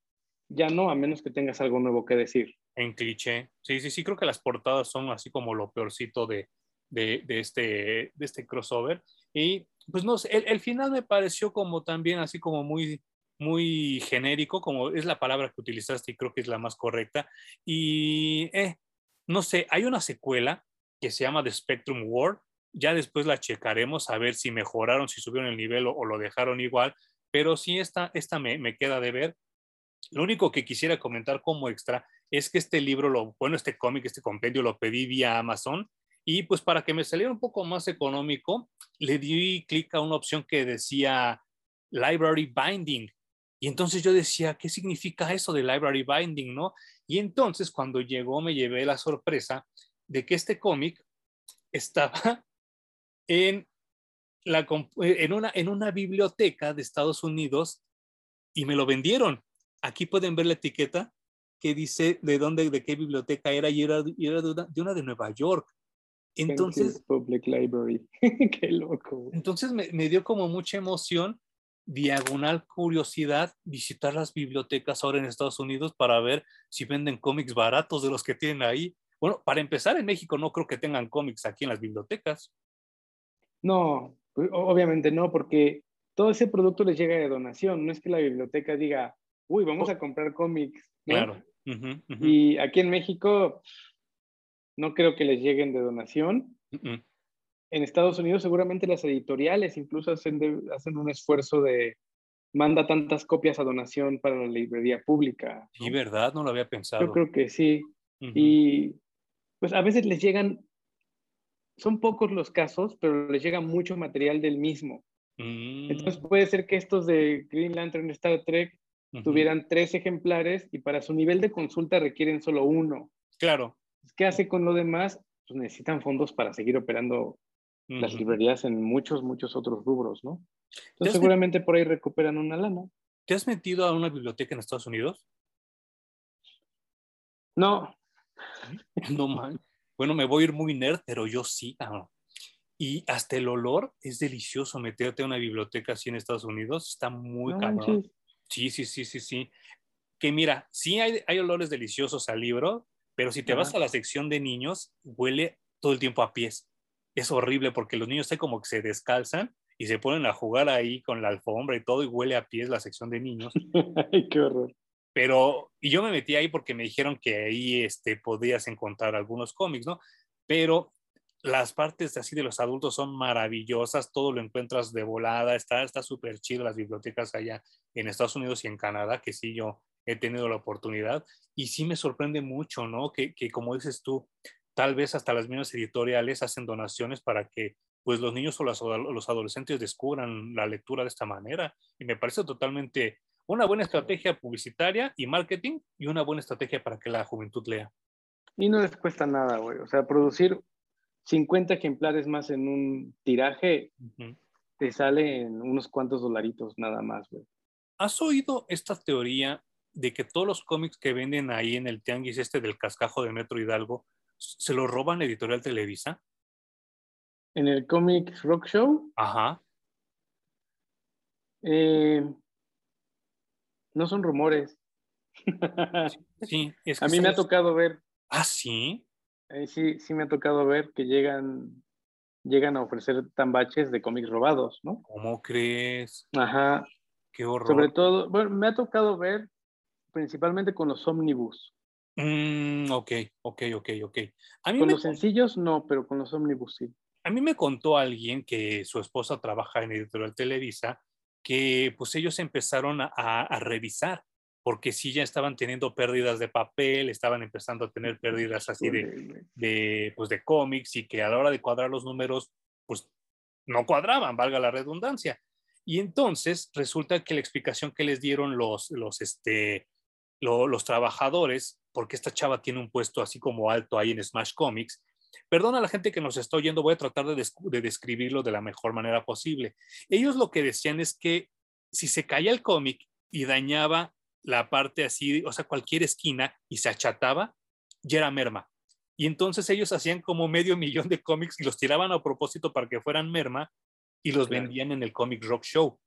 ya no, a menos que tengas algo nuevo que decir.
En cliché. Sí, sí, sí, creo que las portadas son así como lo peorcito de, de, este, de este crossover. Y pues no sé, el, final me pareció como también así como muy, muy genérico, como es la palabra que utilizaste y creo que es la más correcta. Y eh, no sé, hay una secuela que se llama The Spectrum War. Ya después la checaremos a ver si mejoraron, si subieron el nivel o, lo dejaron igual. Pero sí, esta, esta me, me queda de ver. Lo único que quisiera comentar como extra es que este libro, lo, bueno, este cómic, este compendio lo pedí vía Amazon Y pues para que me saliera un poco más económico, le di clic a una opción que decía Library Binding. Y entonces yo decía, ¿qué significa eso de Library Binding, no? Y entonces cuando llegó me llevé la sorpresa de que este cómic estaba una, en una biblioteca de Estados Unidos y me lo vendieron. Aquí pueden ver la etiqueta que dice de dónde, de qué biblioteca era y era, de, una, de, Nueva York. Entonces,
Public Library. qué loco.
Entonces me, me, dio como mucha emoción, diagonal curiosidad, visitar las bibliotecas ahora en Estados Unidos para ver si venden cómics baratos de los que tienen ahí. Bueno, para empezar, en México no creo que tengan cómics aquí en las bibliotecas.
No, obviamente no, porque todo ese producto les llega de donación. No es que la biblioteca diga, uy, vamos a comprar cómics.
Claro.
Y aquí en México no creo que les lleguen de donación. En Estados Unidos seguramente las editoriales incluso hacen, hacen un esfuerzo de manda tantas copias a donación para la librería pública.
Sí, ¿verdad? No lo había pensado.
Yo creo que sí. Y pues a veces les llegan, son pocos los casos, pero les llega mucho material del mismo. Entonces mm. puede ser que estos de Green Lantern Star Trek tuvieran tres ejemplares y para su nivel de consulta requieren solo uno.
Claro.
¿Qué hace con lo demás? Pues necesitan fondos para seguir operando las librerías en muchos, muchos otros rubros, ¿no? Entonces seguramente por ahí recuperan una lana.
¿Te has metido a una biblioteca en Estados Unidos?
No,
no man. Bueno, me voy a ir muy nerd, pero yo sí. Y hasta el olor es delicioso meterte a una biblioteca así en Estados Unidos. Está muy caro. Sí, sí, sí, sí, sí. Que mira, sí hay, hay olores deliciosos al libro, pero si te vas a la sección de niños, huele todo el tiempo a pies. Es horrible porque los niños se como que se descalzan y se ponen a jugar ahí con la alfombra y todo y huele a pies la sección de niños.
Ay, qué horror.
Pero, y yo me metí ahí porque me dijeron que ahí este, podías encontrar algunos cómics, ¿no? Pero las partes así de los adultos son maravillosas, todo lo encuentras de volada, está súper chido las bibliotecas allá en Estados Unidos y en Canadá, que sí yo he tenido la oportunidad, y sí me sorprende mucho, ¿no? Que, que como dices tú, tal vez hasta las mismas editoriales hacen donaciones para que pues los niños o los, los adolescentes descubran la lectura de esta manera, y me parece totalmente una buena estrategia publicitaria y marketing y una buena estrategia para que la juventud lea.
Y no les cuesta nada, güey. O sea, producir 50 ejemplares más en un tiraje te sale en unos cuantos dolaritos nada más, güey.
¿Has oído esta teoría de que todos los cómics que venden ahí en el tianguis este del cascajo de Metro Hidalgo se lo roban Editorial Televisa?
¿En el Comics Rock Show?
Ajá.
Eh, no son rumores.
Sí,
es a mí me ha tocado ver.
Ah, sí.
Eh, sí, sí me ha tocado ver que llegan, llegan a ofrecer tambaches de cómics robados, ¿no?
¿Cómo crees?
Ajá.
Qué horror.
Sobre todo, bueno, me ha tocado ver principalmente con los ómnibus.
Mm, ok, ok, ok, ok.
A mí con los sencillos no, pero con los ómnibus sí.
A mí me contó alguien que su esposa trabaja en Editorial Televisa que pues ellos empezaron a, revisar, porque sí ya estaban teniendo pérdidas de papel, estaban empezando a tener pérdidas así de, de, pues de cómics y que a la hora de cuadrar los números, pues no cuadraban, valga la redundancia. Y entonces resulta que la explicación que les dieron los, los, este, los trabajadores, porque esta chava tiene un puesto así como alto ahí en Smash Comics, Perdona a la gente que nos está oyendo, voy a tratar de, describirlo de la mejor manera posible. Ellos lo que decían es que si se caía el cómic y dañaba la parte así, o sea, cualquier esquina y se achataba, ya era merma. Y entonces ellos hacían como medio millón de cómics y los tiraban a propósito para que fueran merma y los vendían en el Comic Rock Show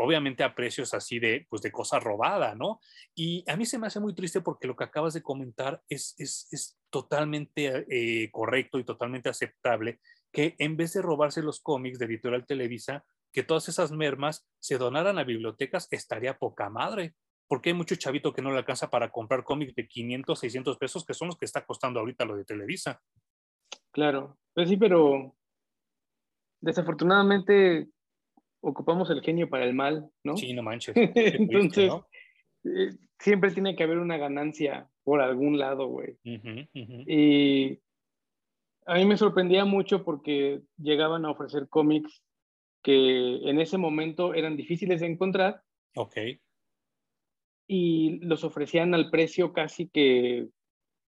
obviamente a precios así de, pues de cosa robada, ¿no? Y a mí se me hace muy triste porque lo que acabas de comentar es, es, totalmente eh, correcto y totalmente aceptable, que en vez de robarse los cómics de Editorial Televisa, que todas esas mermas se donaran a bibliotecas, estaría poca madre, porque hay mucho chavito que no le alcanza para comprar cómics de 500, 600 pesos, que son los que está costando ahorita lo de Televisa.
Claro, pues sí, pero desafortunadamente ocupamos el genio para el mal, ¿no?
Sí, no manches.
Entonces, eh, siempre tiene que haber una ganancia por algún lado, güey. Y a mí me sorprendía mucho porque llegaban a ofrecer cómics que en ese momento eran difíciles de encontrar.
Ok.
Y los ofrecían al precio casi que,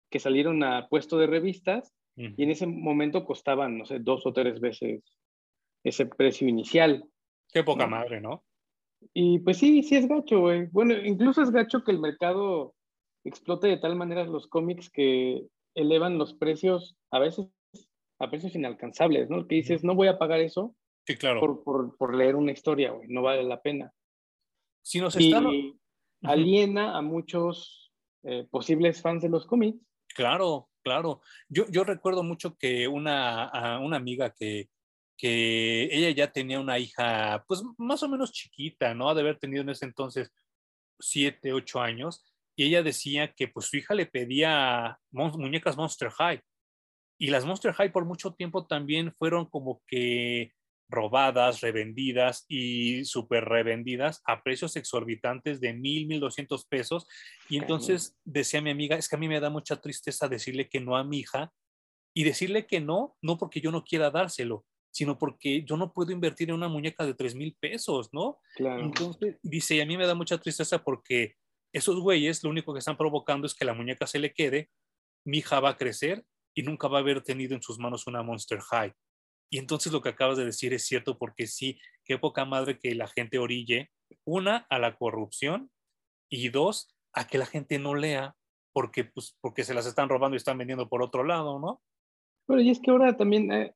que salieron a puesto de revistas. Y en ese momento costaban, no sé, dos o tres veces ese precio inicial.
Qué poca madre, ¿no?
Y pues sí, sí es gacho, güey. Bueno, incluso es gacho que el mercado explote de tal manera los cómics que elevan los precios a veces a precios inalcanzables, ¿no? Que dices, no voy a pagar eso
sí, claro.
por, por, por leer una historia, güey, no vale la pena.
Si nos
y
están...
aliena a muchos eh, posibles fans de los cómics.
Claro, claro. Yo, yo recuerdo mucho que una, una amiga que, que ella ya tenía una hija, pues más o menos chiquita, ¿no? Ha de haber tenido en ese entonces siete, ocho años, y ella decía que pues su hija le pedía muñecas Monster High. Y las Monster High por mucho tiempo también fueron como que robadas, revendidas y súper revendidas a precios exorbitantes de mil, mil doscientos pesos. Y entonces decía mi amiga, es que a mí me da mucha tristeza decirle que no a mi hija y decirle que no, no porque yo no quiera dárselo, sino porque yo no puedo invertir en una muñeca de tres mil pesos, ¿no? Entonces dice, y a mí me da mucha tristeza porque esos güeyes lo único que están provocando es que la muñeca se le quede, mi hija va a crecer y nunca va a haber tenido en sus manos una Monster High. Y entonces lo que acabas de decir es cierto porque sí, qué poca madre que la gente orille, una, a la corrupción y dos, a que la gente no lea porque, pues, porque se las están robando y están vendiendo por otro lado, ¿no?
Pero y es que ahora también eh,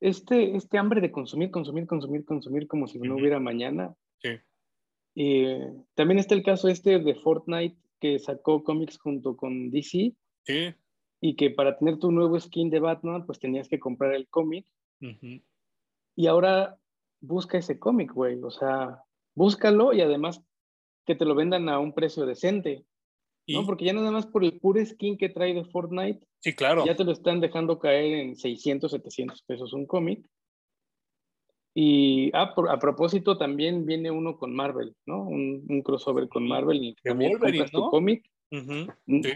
este, este hambre de consumir, consumir, consumir, consumir como si no hubiera mañana.
Sí.
Y también está el caso este de Fortnite que sacó cómics junto con DC.
Sí.
Y que para tener tu nuevo skin de Batman, pues tenías que comprar el cómic. Y ahora busca ese cómic, güey. O sea, búscalo y además que te lo vendan a un precio decente. ¿no? Porque ya nada más por el puro skin que trae de Fortnite.
Sí, claro.
Ya te lo están dejando caer en 600, 700 pesos un cómic. Y ah, a propósito, también viene uno con Marvel, ¿no? Un, crossover con Marvel y también compras tu cómic. Mm.
sí.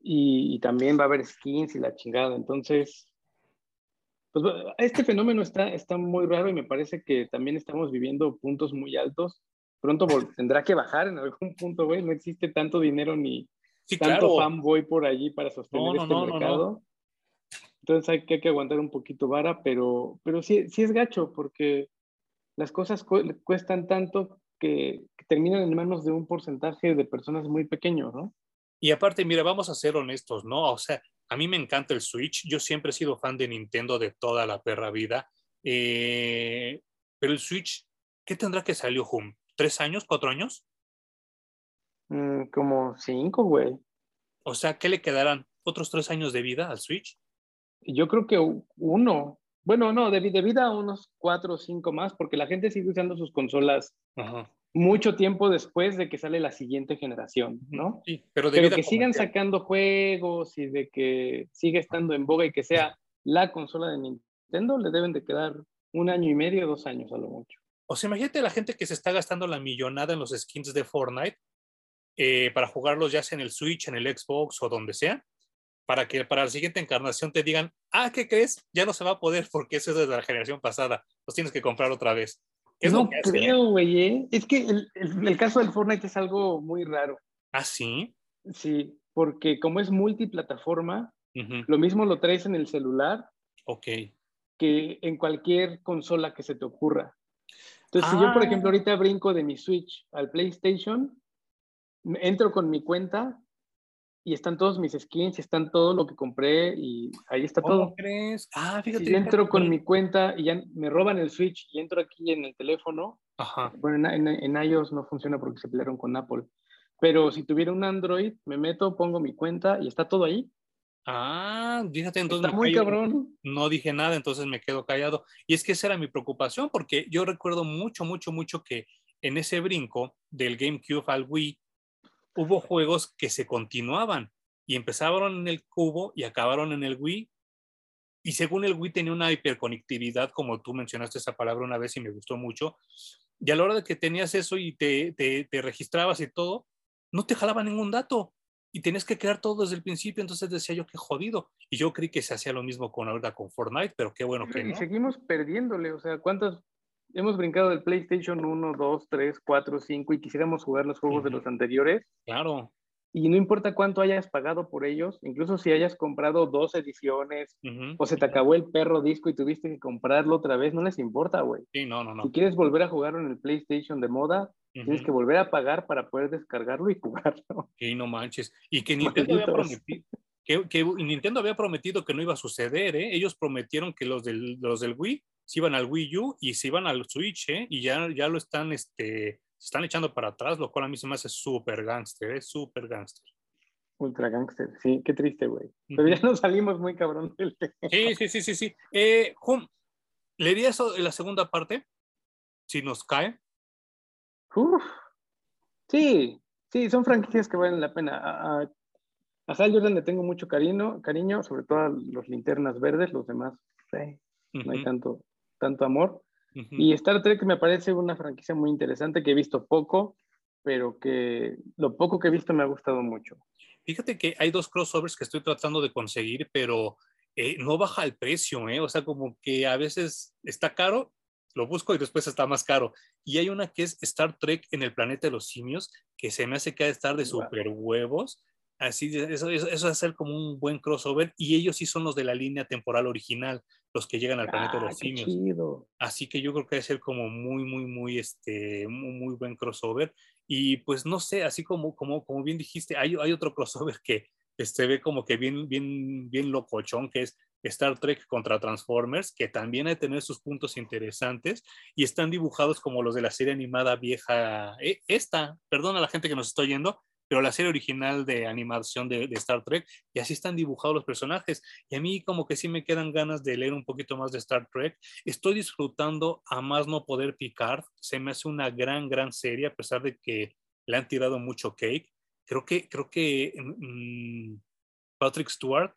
y, también va a haber skins y la chingada. Entonces, pues este fenómeno está, está muy raro y me parece que también estamos viviendo puntos muy altos. Pronto tendrá que bajar en algún punto, güey. No existe tanto dinero ni tanto fanboy por allí para sostener este mercado. Entonces hay que, hay que, aguantar un poquito vara, pero, pero sí, sí es gacho porque las cosas cuestan tanto que, terminan en manos de un porcentaje de personas muy pequeño, ¿no?
Y aparte, mira, vamos a ser honestos, ¿no? O sea, a mí me encanta el Switch. Yo siempre he sido fan de Nintendo de toda la perra vida. Eh, pero el Switch, ¿qué tendrá que salió, Hum? ¿Tres años? ¿Cuatro años?
Mm, como cinco, güey.
O sea, ¿qué le quedarán? ¿Otros tres años de vida al Switch?
Yo creo que uno. Bueno, no, de, de vida unos cuatro o cinco más, porque la gente sigue usando sus consolas mucho tiempo después de que sale la siguiente generación, ¿no?
Sí, pero,
de que sigan sacando juegos y de que siga estando en boga y que sea la consola de Nintendo, le deben de quedar un año y medio, dos años a lo mucho.
O sea, imagínate la gente que se está gastando la millonada en los skins de Fortnite eh, para jugarlos ya sea en el Switch, en el Xbox o donde sea, para que para la siguiente encarnación te digan, ah, ¿qué crees? Ya no se va a poder porque eso es de la generación pasada, los tienes que comprar otra vez.
No creo, güey, ¿eh? Es que el, el, caso del Fortnite es algo muy raro.
¿Ah, sí?
Sí, porque como es multiplataforma, lo mismo lo traes en el celular.
Ok.
Que en cualquier consola que se te ocurra. Entonces, si yo, por ejemplo, ah. ahorita brinco de mi Switch al PlayStation, entro con mi cuenta y están todos mis skins, y están todo lo que compré y ahí está
¿Cómo
todo.
crees? Ah, fíjate.
Si entro con mi cuenta y ya me roban el Switch y entro aquí en el teléfono,
Ajá.
bueno, en, en, iOS no funciona porque se pelearon con Apple, pero si tuviera un Android, me meto, pongo mi cuenta y está todo ahí.
Ah, fíjate, entonces.
Está muy cabrón.
No dije nada, entonces me quedo callado. Y es que esa era mi preocupación, porque yo recuerdo mucho, mucho, mucho que en ese brinco del GameCube al Wii, hubo juegos que se continuaban y empezaron en el cubo y acabaron en el Wii. Y según el Wii tenía una hiperconectividad, como tú mencionaste esa palabra una vez y me gustó mucho, y a la hora de que tenías eso y te, te, registrabas y todo, no te jalaba ningún dato. y tienes que crear todo desde el principio, entonces decía yo, qué jodido. Y yo creí que se hacía lo mismo con ahorita con Fortnite, pero qué bueno que
y
no.
seguimos perdiéndole, o sea, ¿cuántas? Hemos brincado del PlayStation 1, 2, 3, 4, 5 y quisiéramos jugar los juegos de
Ujú.
los anteriores.
Claro.
Y no importa cuánto hayas pagado por ellos, incluso si hayas comprado dos ediciones
Ujú.
o se te acabó el perro disco y tuviste que comprarlo otra vez, no les importa, güey.
Sí, no, no, no.
Si quieres volver a jugarlo en el PlayStation de moda, tienes que volver a pagar para poder descargarlo y jugarlo.
Sí, no manches. Y que Nintendo había
Malditos.
prometido, que, que Nintendo había prometido que no iba a suceder, ¿eh? Ellos prometieron que los del, los del Wii se iban al Wii U y se iban al Switch, ¿eh? Y ya, ya lo están, este, se están echando para atrás, lo cual a mí se me hace súper gangster, ¿eh? Súper gangster.
Ultra gangster, sí, qué triste, güey. Pero ya nos salimos muy cabrón del tema.
Sí, sí, sí, sí, sí. Eh, Hum, ¿leerías eso en la segunda parte? Si nos cae.
Uf. Sí, sí, son franquicias que valen la pena. A, a, a Jordan le tengo mucho cariño, cariño, sobre todo a los linternas verdes, los demás, sí, no hay tanto, tanto amor. Y Star Trek me parece una franquicia muy interesante que he visto poco, pero que lo poco que he visto me ha gustado mucho.
Fíjate que hay dos crossovers que estoy tratando de conseguir, pero eh, no baja el precio, ¿eh? O sea, como que a veces está caro, lo busco y después está más caro. Y hay una que es Star Trek en el planeta de los simios, que se me hace que ha de estar de
Wow.
super huevos. Así, eso, eso, eso ser como un buen crossover. Y ellos sí son los de la línea temporal original, los que llegan al planeta de
Ah,
los
qué
simios.
chido.
Así que yo creo que debe ser como muy, muy, muy, este, muy, muy buen crossover. Y pues no sé, así como, como, como bien dijiste, hay, hay otro crossover que se ve como que bien, bien, bien locochón, que es Star Trek contra Transformers, que también hay que tener sus puntos interesantes y están dibujados como los de la serie animada vieja, eh, esta, perdón a la gente que nos está oyendo, pero la serie original de animación de, Star Trek, y así están dibujados los personajes. Y a mí como que sí me quedan ganas de leer un poquito más de Star Trek. Estoy disfrutando a más no poder Picard. Se me hace una gran, gran serie, a pesar de que le han tirado mucho cake. Creo que, creo que mm, Patrick Stewart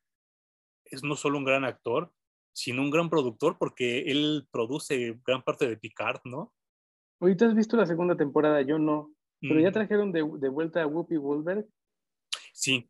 es no solo un gran actor, sino un gran productor, porque él produce gran parte de Picard, ¿no?
Ahorita has visto la segunda temporada, yo no. Pero ya
Mm,
trajeron de, de vuelta a Whoopi Goldberg.
Sí,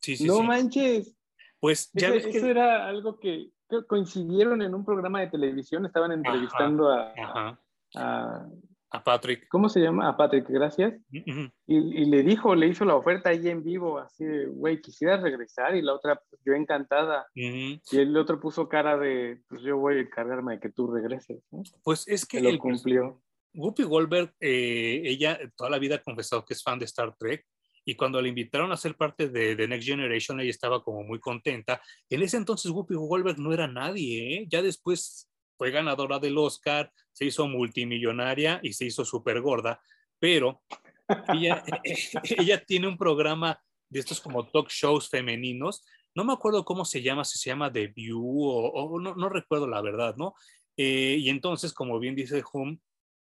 sí, sí.
no
sí.
manches.
Pues ya
Eso,
ves que...
eso era algo que, que coincidieron en un programa de televisión, estaban entrevistando a,
Ajá,
a-
a Patrick.
¿cómo se llama? A Patrick, gracias. Y, y le dijo, le hizo la oferta ahí en vivo, así de, güey, quisieras regresar. Y la otra, pues, yo encantada.
Ujú.
Y el otro puso cara de, pues yo voy a encargarme de que tú regreses. ¿no?
Pues es que
lo
el-
cumplió.
Whoopi Goldberg, eh, ella toda la vida ha confesado que es fan de Star Trek y cuando la invitaron a ser parte de The Next Generation, ella estaba como muy contenta. En ese entonces Whoopi Goldberg no era nadie, ¿eh? ya después fue ganadora del Oscar, se hizo multimillonaria y se hizo súper gorda, pero ella, tiene un programa de estos como talk shows femeninos, no me acuerdo cómo se llama, si se llama The View o, no recuerdo la verdad, ¿no? Eh, y entonces, como bien dice Hum,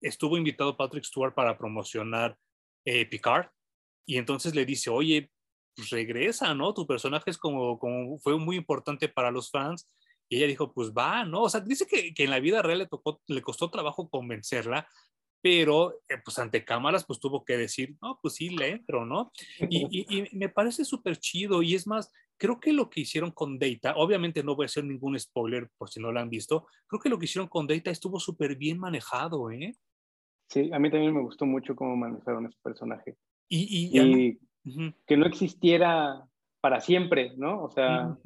estuvo invitado Patrick Stewart para promocionar eh, Picard y entonces le dice, oye, pues regresa, ¿no? Tu personaje es como, como fue muy importante para los fans y ella dijo, pues va, ¿no? O sea, dice que, que en la vida real le, tocó, le costó trabajo convencerla, pero eh, pues ante cámaras pues tuvo que decir, no, pues sí, le entro, ¿no? Y, y, y me parece súper chido y es más, creo que lo que hicieron con Data, obviamente no voy a hacer ningún spoiler por si no lo han visto, creo que lo que hicieron con Data estuvo súper bien manejado, ¿eh?
Sí, a mí también me gustó mucho cómo manejaron ese personaje.
Y,
que no existiera para siempre, ¿no? O sea,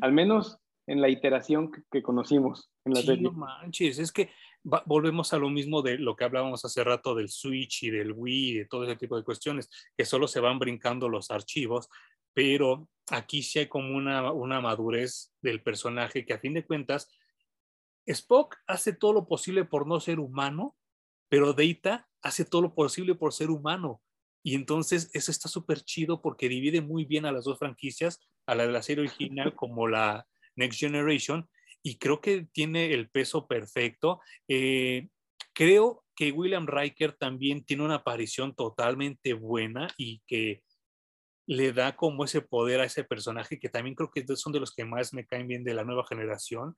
al menos en la iteración que, que conocimos en la
Sí,
serie.
no manches, es que va- volvemos a lo mismo de lo que hablábamos hace rato del Switch y del Wii y de todo ese tipo de cuestiones, que solo se van brincando los archivos, pero aquí sí hay como una, una madurez del personaje que a fin de cuentas, Spock hace todo lo posible por no ser humano, pero Data hace todo lo posible por ser humano. Y entonces eso está súper chido porque divide muy bien a las dos franquicias, a la de la serie original como la Next Generation, y creo que tiene el peso perfecto. Eh, creo que William Riker también tiene una aparición totalmente buena y que le da como ese poder a ese personaje que también creo que son de los que más me caen bien de la nueva generación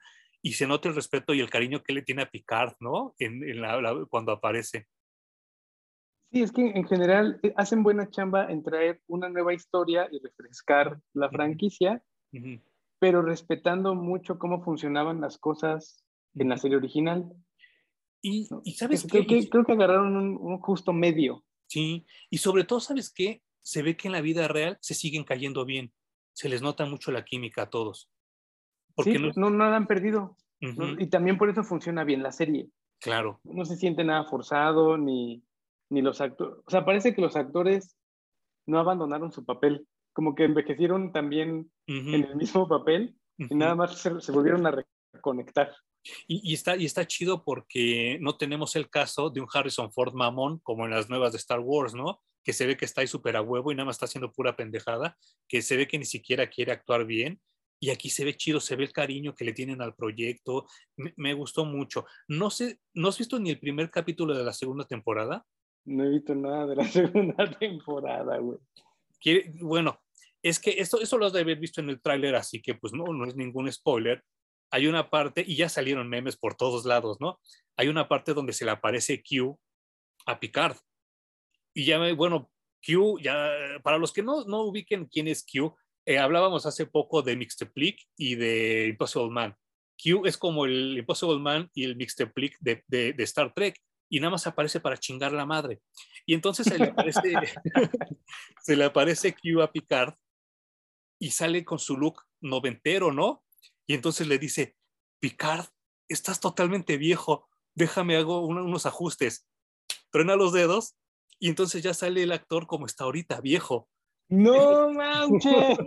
y se nota el respeto y el cariño que le tiene a Picard, ¿no? En, en la, la, cuando aparece.
Sí, es que en general eh, hacen buena chamba en traer una nueva historia y refrescar la franquicia, pero respetando mucho cómo funcionaban las cosas en la serie original.
Y, sabes
qué? Creo que, agarraron un, justo medio.
Sí, y sobre todo, ¿sabes qué? Se ve que en la vida real se siguen cayendo bien. Se les nota mucho la química a todos.
Porque no, no nada han perdido. Y también por eso funciona bien la serie.
Claro.
No se siente nada forzado, ni, ni los actores. O sea, parece que los actores no abandonaron su papel. Como que envejecieron también en el mismo papel y nada más se, volvieron a reconectar.
Y, está, y está chido porque no tenemos el caso de un Harrison Ford mamón como en las nuevas de Star Wars, ¿no? Que se ve que está ahí súper a huevo y nada más está haciendo pura pendejada, que se ve que ni siquiera quiere actuar bien y aquí se ve chido, se ve el cariño que le tienen al proyecto. Me, gustó mucho. No sé, ¿no has visto ni el primer capítulo de la segunda temporada?
No he visto nada de la segunda temporada, güey.
Bueno, es que esto, eso lo has de haber visto en el tráiler, así que pues no, no es ningún spoiler. Hay una parte, y ya salieron memes por todos lados, ¿no? Hay una parte donde se le aparece Q a Picard. Y ya, bueno, Q, ya, para los que no, no ubiquen quién es Q, eh, hablábamos hace poco de Mixteplic y de Impossible Man. Q es como el Impossible Man y el Mixteplic de, de, de Star Trek y nada más aparece para chingar la madre. Y entonces se le aparece, se le Q a Picard y sale con su look noventero, ¿no? Y entonces le dice, Picard, estás totalmente viejo, déjame hago unos ajustes. Truena los dedos y entonces ya sale el actor como está ahorita, viejo.
No manches.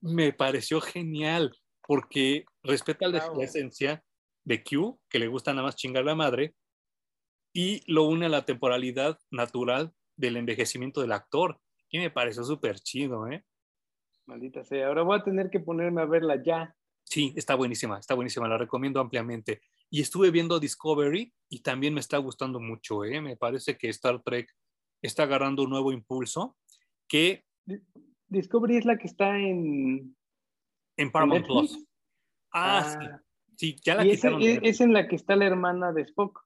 Me pareció genial porque respeta la esencia de Q, que le gusta nada más chingar la madre, y lo une a la temporalidad natural del envejecimiento del actor. Y me pareció súper chido, ¿eh?
Maldita sea, ahora voy a tener que ponerme a verla ya.
Sí, está buenísima, está buenísima, la recomiendo ampliamente. Y estuve viendo Discovery y también me está gustando mucho, ¿eh? Me parece que Star Trek está agarrando un nuevo impulso que
Discovery es la que está en...
En Paramount Plus. Ah, sí. Ah. Sí, ya la
quitaron. Es, es, en la que está la hermana de Spock.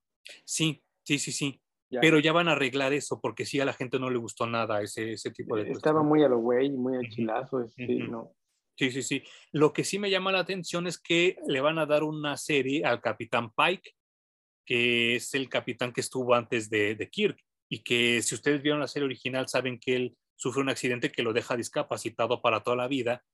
Sí, sí, sí, sí. Pero ya van a arreglar eso, porque sí a la gente no le gustó nada ese, ese tipo de
Estaba muy a lo güey, muy a chilazo. sí, no.
sí, sí, sí. Lo que sí me llama la atención es que le van a dar una serie al Capitán Pike, que es el capitán que estuvo antes de, de Kirk, y que si ustedes vieron la serie original saben que él sufre un accidente que lo deja discapacitado para toda la vida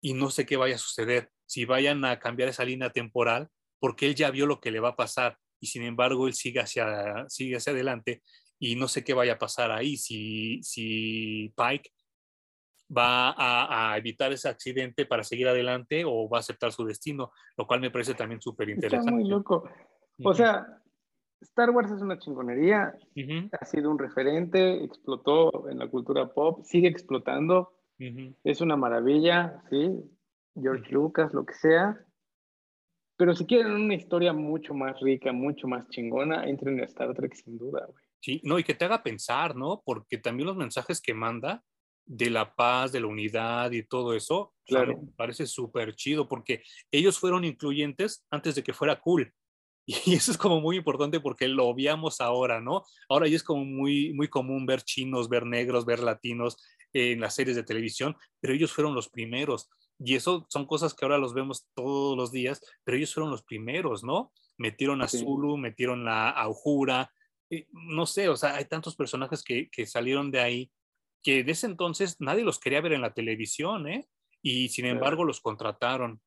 y no sé qué vaya a suceder, si vayan a cambiar esa línea temporal, porque él ya vio lo que le va a pasar y sin embargo él sigue hacia, sigue hacia adelante y no sé qué vaya a pasar ahí, si, si Pike va a, evitar ese accidente para seguir adelante o va a aceptar su destino, lo cual me parece también súper interesante.
Está muy loco. O sea, Star Wars es una chingonería, ha sido un referente, explotó en la cultura pop, sigue explotando, es una maravilla, ¿sí? George Lucas, lo que sea. Pero si quieren una historia mucho más rica, mucho más chingona, entren a Star Trek sin duda, güey.
Sí, no, y que te haga pensar, ¿no? Porque también los mensajes que manda de la paz, de la unidad y todo eso, claro. parece súper chido, porque ellos fueron incluyentes antes de que fuera cool. Y eso es como muy importante porque lo obviamos ahora, ¿no? Ahora ya es como muy, muy común ver chinos, ver negros, ver latinos en las series de televisión, pero ellos fueron los primeros. Y eso son cosas que ahora los vemos todos los días, pero ellos fueron los primeros, ¿no? Metieron a Zulu, metieron a Aujura, eh, no sé, o sea, hay tantos personajes que, que salieron de ahí que de ese entonces nadie los quería ver en la televisión, ¿eh? Y sin embargo los contrataron.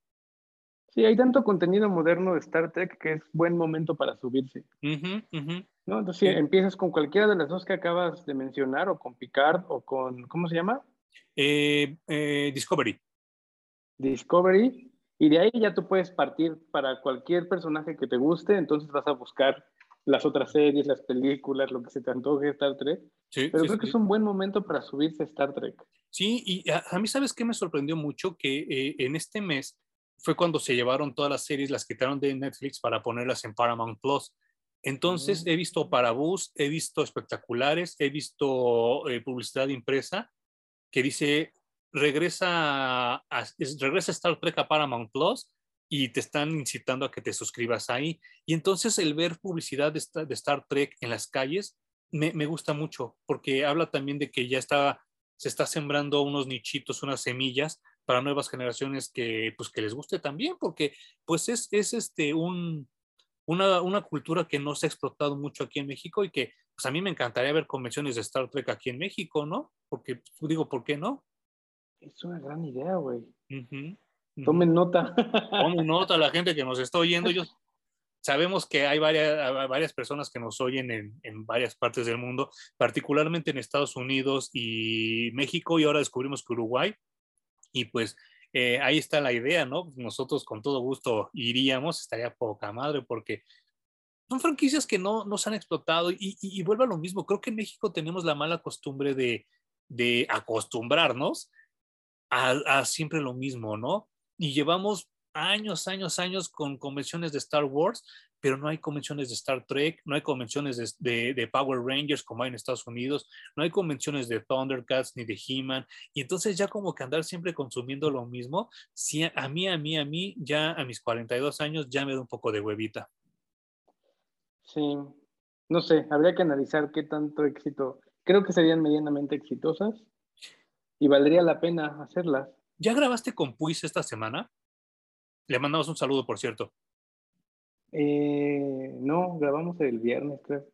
Sí, hay tanto contenido moderno de Star Trek que es buen momento para subirse. ¿no? Entonces, empiezas con cualquiera de las dos que acabas de mencionar, o con Picard, o con, ¿cómo se llama?
Eh, eh, Discovery.
Discovery. Y de ahí ya tú puedes partir para cualquier personaje que te guste, entonces vas a buscar las otras series, las películas, lo que se te antoje Star Trek. Sí, Pero creo que es un buen momento para subirse a Star Trek.
Sí, y a, mí sabes qué me sorprendió mucho que eh, en este mes fue cuando se llevaron todas las series, las quitaron de Netflix para ponerlas en Paramount Plus. Entonces he visto Parabús, he visto espectaculares, he visto eh, publicidad impresa que dice regresa a, regresa Star Trek a Paramount Plus y te están incitando a que te suscribas ahí. Y entonces el ver publicidad de, de Star Trek en las calles me, me, gusta mucho porque habla también de que ya está, se está sembrando unos nichitos, unas semillas para nuevas generaciones que, pues, que les guste también, porque pues es, es este, un, una, una, cultura que no se ha explotado mucho aquí en México y que pues a mí me encantaría ver convenciones de Star Trek aquí en México, ¿no? Porque digo, ¿por qué no?
Es una gran idea, güey. Tomen nota.
Tomen nota la gente que nos está oyendo. Yo sabemos que hay varias, varias personas que nos oyen en, en, varias partes del mundo, particularmente en Estados Unidos y México, y ahora descubrimos que Uruguay. Y pues eh, ahí está la idea, ¿no? Nosotros con todo gusto iríamos, estaría poca madre, porque son franquicias que no, no se han explotado y, y, y a lo mismo. Creo que en México tenemos la mala costumbre de, de acostumbrarnos a, a siempre lo mismo, ¿no? Y llevamos años, años, años con convenciones de Star Wars, pero no hay convenciones de Star Trek, no hay convenciones de, de, de, Power Rangers como hay en Estados Unidos, no hay convenciones de Thundercats ni de He-Man, y entonces ya como que andar siempre consumiendo lo mismo, si a, a mí, a mí, a mí, ya a mis 42 años ya me da un poco de huevita.
Sí, no sé, habría que analizar qué tanto éxito, creo que serían medianamente exitosas y valdría la pena hacerlas.
¿Ya grabaste con Puis esta semana? Le mandamos un saludo, por cierto.
Eh, no, grabamos el viernes, creo.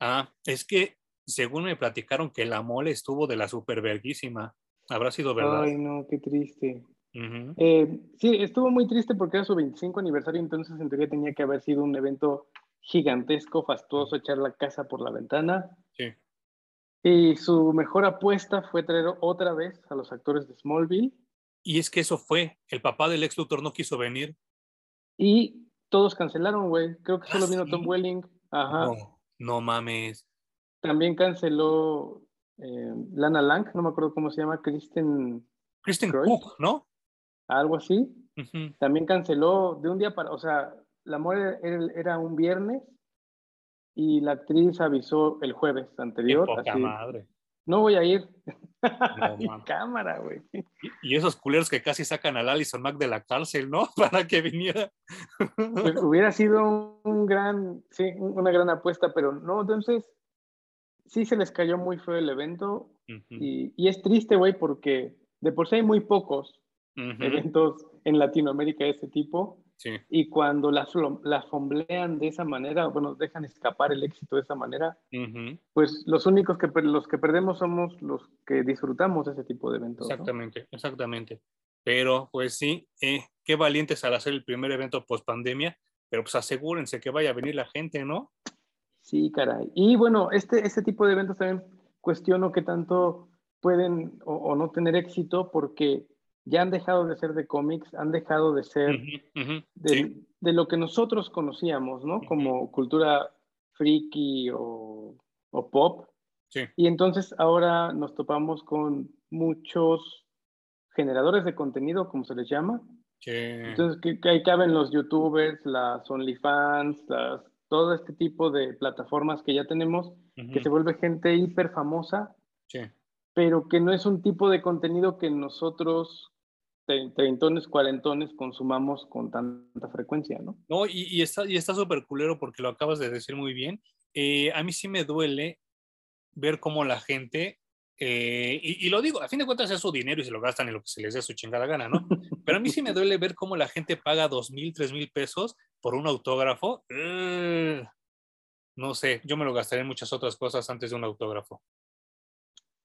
Ah, es que según me platicaron que la mole estuvo de la superverguísima. ¿Habrá sido verdad?
Ay, no, qué triste. Uh -huh. eh, sí, estuvo muy triste porque era su 25 aniversario, entonces en teoría tenía que haber sido un evento gigantesco, fastuoso, echar la casa por la ventana.
Sí.
Y su mejor apuesta fue traer otra vez a los actores de Smallville.
Y es que eso fue, el papá del ex Luthor no quiso venir.
Y todos cancelaron, güey. Creo que solo
¿Ah,
vino
sí?
Tom Welling. Ajá.
No, no mames.
También canceló eh, Lana Lang, no me acuerdo cómo se llama, Kristen.
Kristen Cook, ¿no?
Algo así.
Uh -huh.
También canceló de un día para, o sea, la muerte era, era, un viernes y la actriz avisó el jueves anterior.
Qué poca
así,
madre.
No voy a ir.
No,
cámara, güey.
Y, y, esos culeros que casi sacan al Alison Mack de la cárcel, ¿no? Para que viniera.
Pues hubiera sido un gran, sí, una gran apuesta, pero no, entonces sí se les cayó muy feo el evento uh -huh. y, y, es triste, güey, porque de por sí hay muy pocos uh -huh. eventos en Latinoamérica de ese tipo.
Sí.
Y cuando las, las fomblean de esa manera, bueno, dejan escapar el éxito de esa manera,
uh -huh.
pues los únicos que, los que perdemos somos los que disfrutamos ese tipo de eventos.
Exactamente, ¿no? exactamente. Pero pues sí, eh, qué valientes al hacer el primer evento post pandemia, pero pues asegúrense que vaya a venir la gente, ¿no?
Sí, caray. Y bueno, este, este tipo de eventos también cuestiono qué tanto pueden o, o no tener éxito porque ya han dejado de ser de cómics, han dejado de ser uh -huh, uh -huh, de, sí. de, lo que nosotros conocíamos, ¿no? Uh -huh. Como cultura freaky o, o pop.
Sí.
Y entonces ahora nos topamos con muchos generadores de contenido, como se les llama.
Sí.
Entonces, que, que ahí caben los youtubers, las OnlyFans, las, todo este tipo de plataformas que ya tenemos, que se vuelve gente hiper famosa.
Sí
pero que no es un tipo de contenido que nosotros treintones, cuarentones consumamos con tanta frecuencia, ¿no?
No, y, y está y está súper culero porque lo acabas de decir muy bien. Eh, a mí sí me duele ver cómo la gente, eh, y, y, lo digo, a fin de cuentas es su dinero y se lo gastan en lo que se les dé su chingada gana, ¿no? Pero a mí sí me duele ver cómo la gente paga dos mil, tres mil pesos por un autógrafo. No sé, yo me lo gastaré en muchas otras cosas antes de un autógrafo.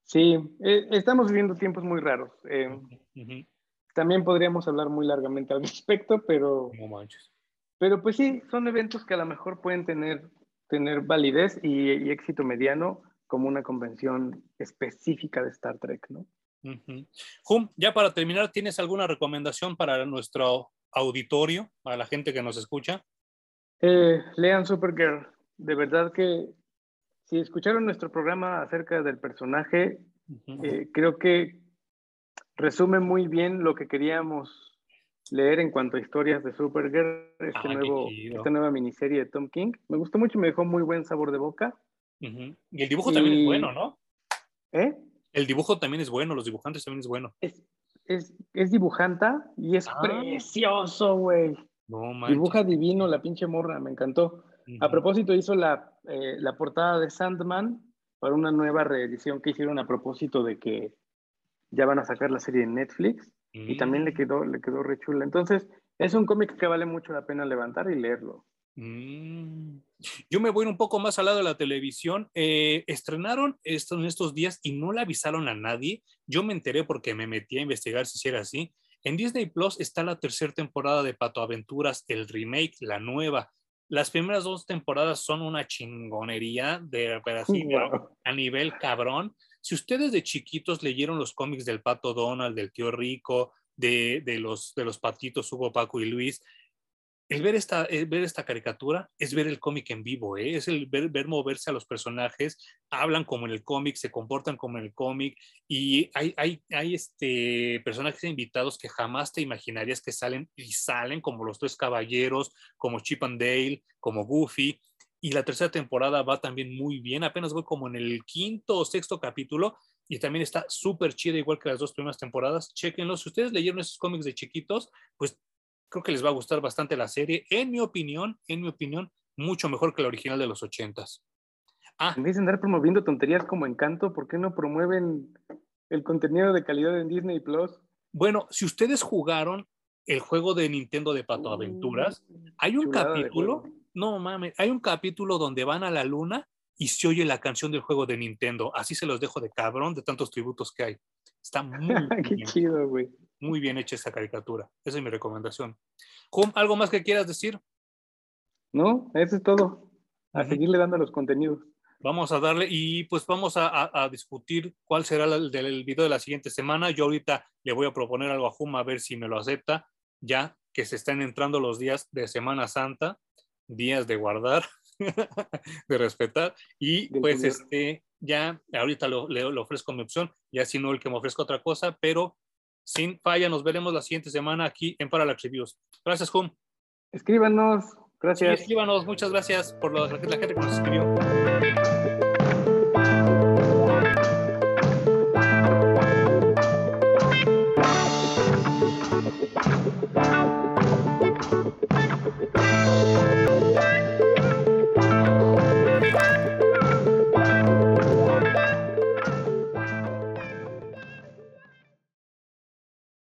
Sí, eh, estamos viviendo tiempos muy raros. Uh -huh. También podríamos hablar muy largamente al respecto, pero...
No manches.
Pero pues sí, son eventos que a lo mejor pueden tener, tener validez y, y éxito mediano como una convención específica de Star Trek, ¿no?
Uh -huh. Ya para terminar, ¿tienes alguna recomendación para nuestro auditorio, para la gente que nos escucha?
Eh, lean Supergirl. De verdad que si escucharon nuestro programa acerca del personaje, uh -huh. eh, creo que resume muy bien lo que queríamos leer en cuanto a historias de Supergirl, este
ah,
nuevo, esta nueva miniserie de Tom King. Me gustó mucho, me dejó muy buen sabor de boca.
Uh -huh. Y el dibujo y... también es bueno, ¿no?
¿Eh?
El dibujo también es bueno, los dibujantes también es bueno.
Es, es, es dibujanta y es ah. precioso, güey.
No,
Dibuja divino la pinche morra, me encantó. Uh -huh. A propósito, hizo la, eh, la portada de Sandman para una nueva reedición que hicieron a propósito de que ya van a sacar la serie en Netflix y también le mm. quedó, le quedó re chula. Entonces, es un cómic que vale mucho la pena levantar y leerlo.
Mm. Yo me voy un poco más al lado de la televisión. Eh, estrenaron esto en estos días y no le avisaron a nadie. Yo me enteré porque me metí a investigar si era así. En Disney Plus está la tercera temporada de Pato Aventuras, el remake, la nueva. Las primeras dos temporadas son una chingonería de a nivel cabrón. Si ustedes de chiquitos leyeron los cómics del Pato Donald, del Tío Rico, de, los, patitos Hugo, Paco y Luis, el ver esta, caricatura es ver el cómic en vivo, ¿eh? es ver, moverse a los personajes, hablan como en el cómic, se comportan como en el cómic y hay, hay, hay este, personajes invitados que jamás te imaginarías que salen y salen como los tres caballeros, como Chip and Dale, como Goofy. Y la tercera temporada va también muy bien, apenas voy como en el quinto o sexto capítulo y también está súper chida, igual que las dos primeras temporadas. Chequenlo. Si ustedes leyeron esos cómics de chiquitos, pues creo que les va a gustar bastante la serie. En mi opinión, en mi opinión, mucho mejor que la original de los ochentas.
Ah. En vez de andar promoviendo tonterías como Encanto, ¿por qué no promueven el contenido de calidad en Disney Plus?
Bueno, si ustedes jugaron el juego de Nintendo de Pato Aventuras, hay un capítulo, no mames, hay un capítulo donde van a la luna y se oye la canción del juego de Nintendo. Así se los dejo de cabrón de tantos tributos que hay. Está muy
Qué chido, güey.
Muy bien hecha esa caricatura. Esa es mi recomendación. ¿algo más que quieras decir?
No, eso es todo. A seguirle dando los contenidos.
Vamos a darle y pues vamos a, discutir cuál será el, del video de la siguiente semana. Yo ahorita le voy a proponer algo a Juma a ver si me lo acepta, ya que se están entrando los días de Semana Santa, días de guardar, de respetar y pues este ya ahorita lo, le, ofrezco mi opción, ya si no el que me ofrezca otra cosa, pero sin falla, nos veremos la siguiente semana aquí en Parallax Reviews. Gracias, Hum.
Escríbanos, gracias.
escríbanos, muchas gracias por la, la gente que nos escribió.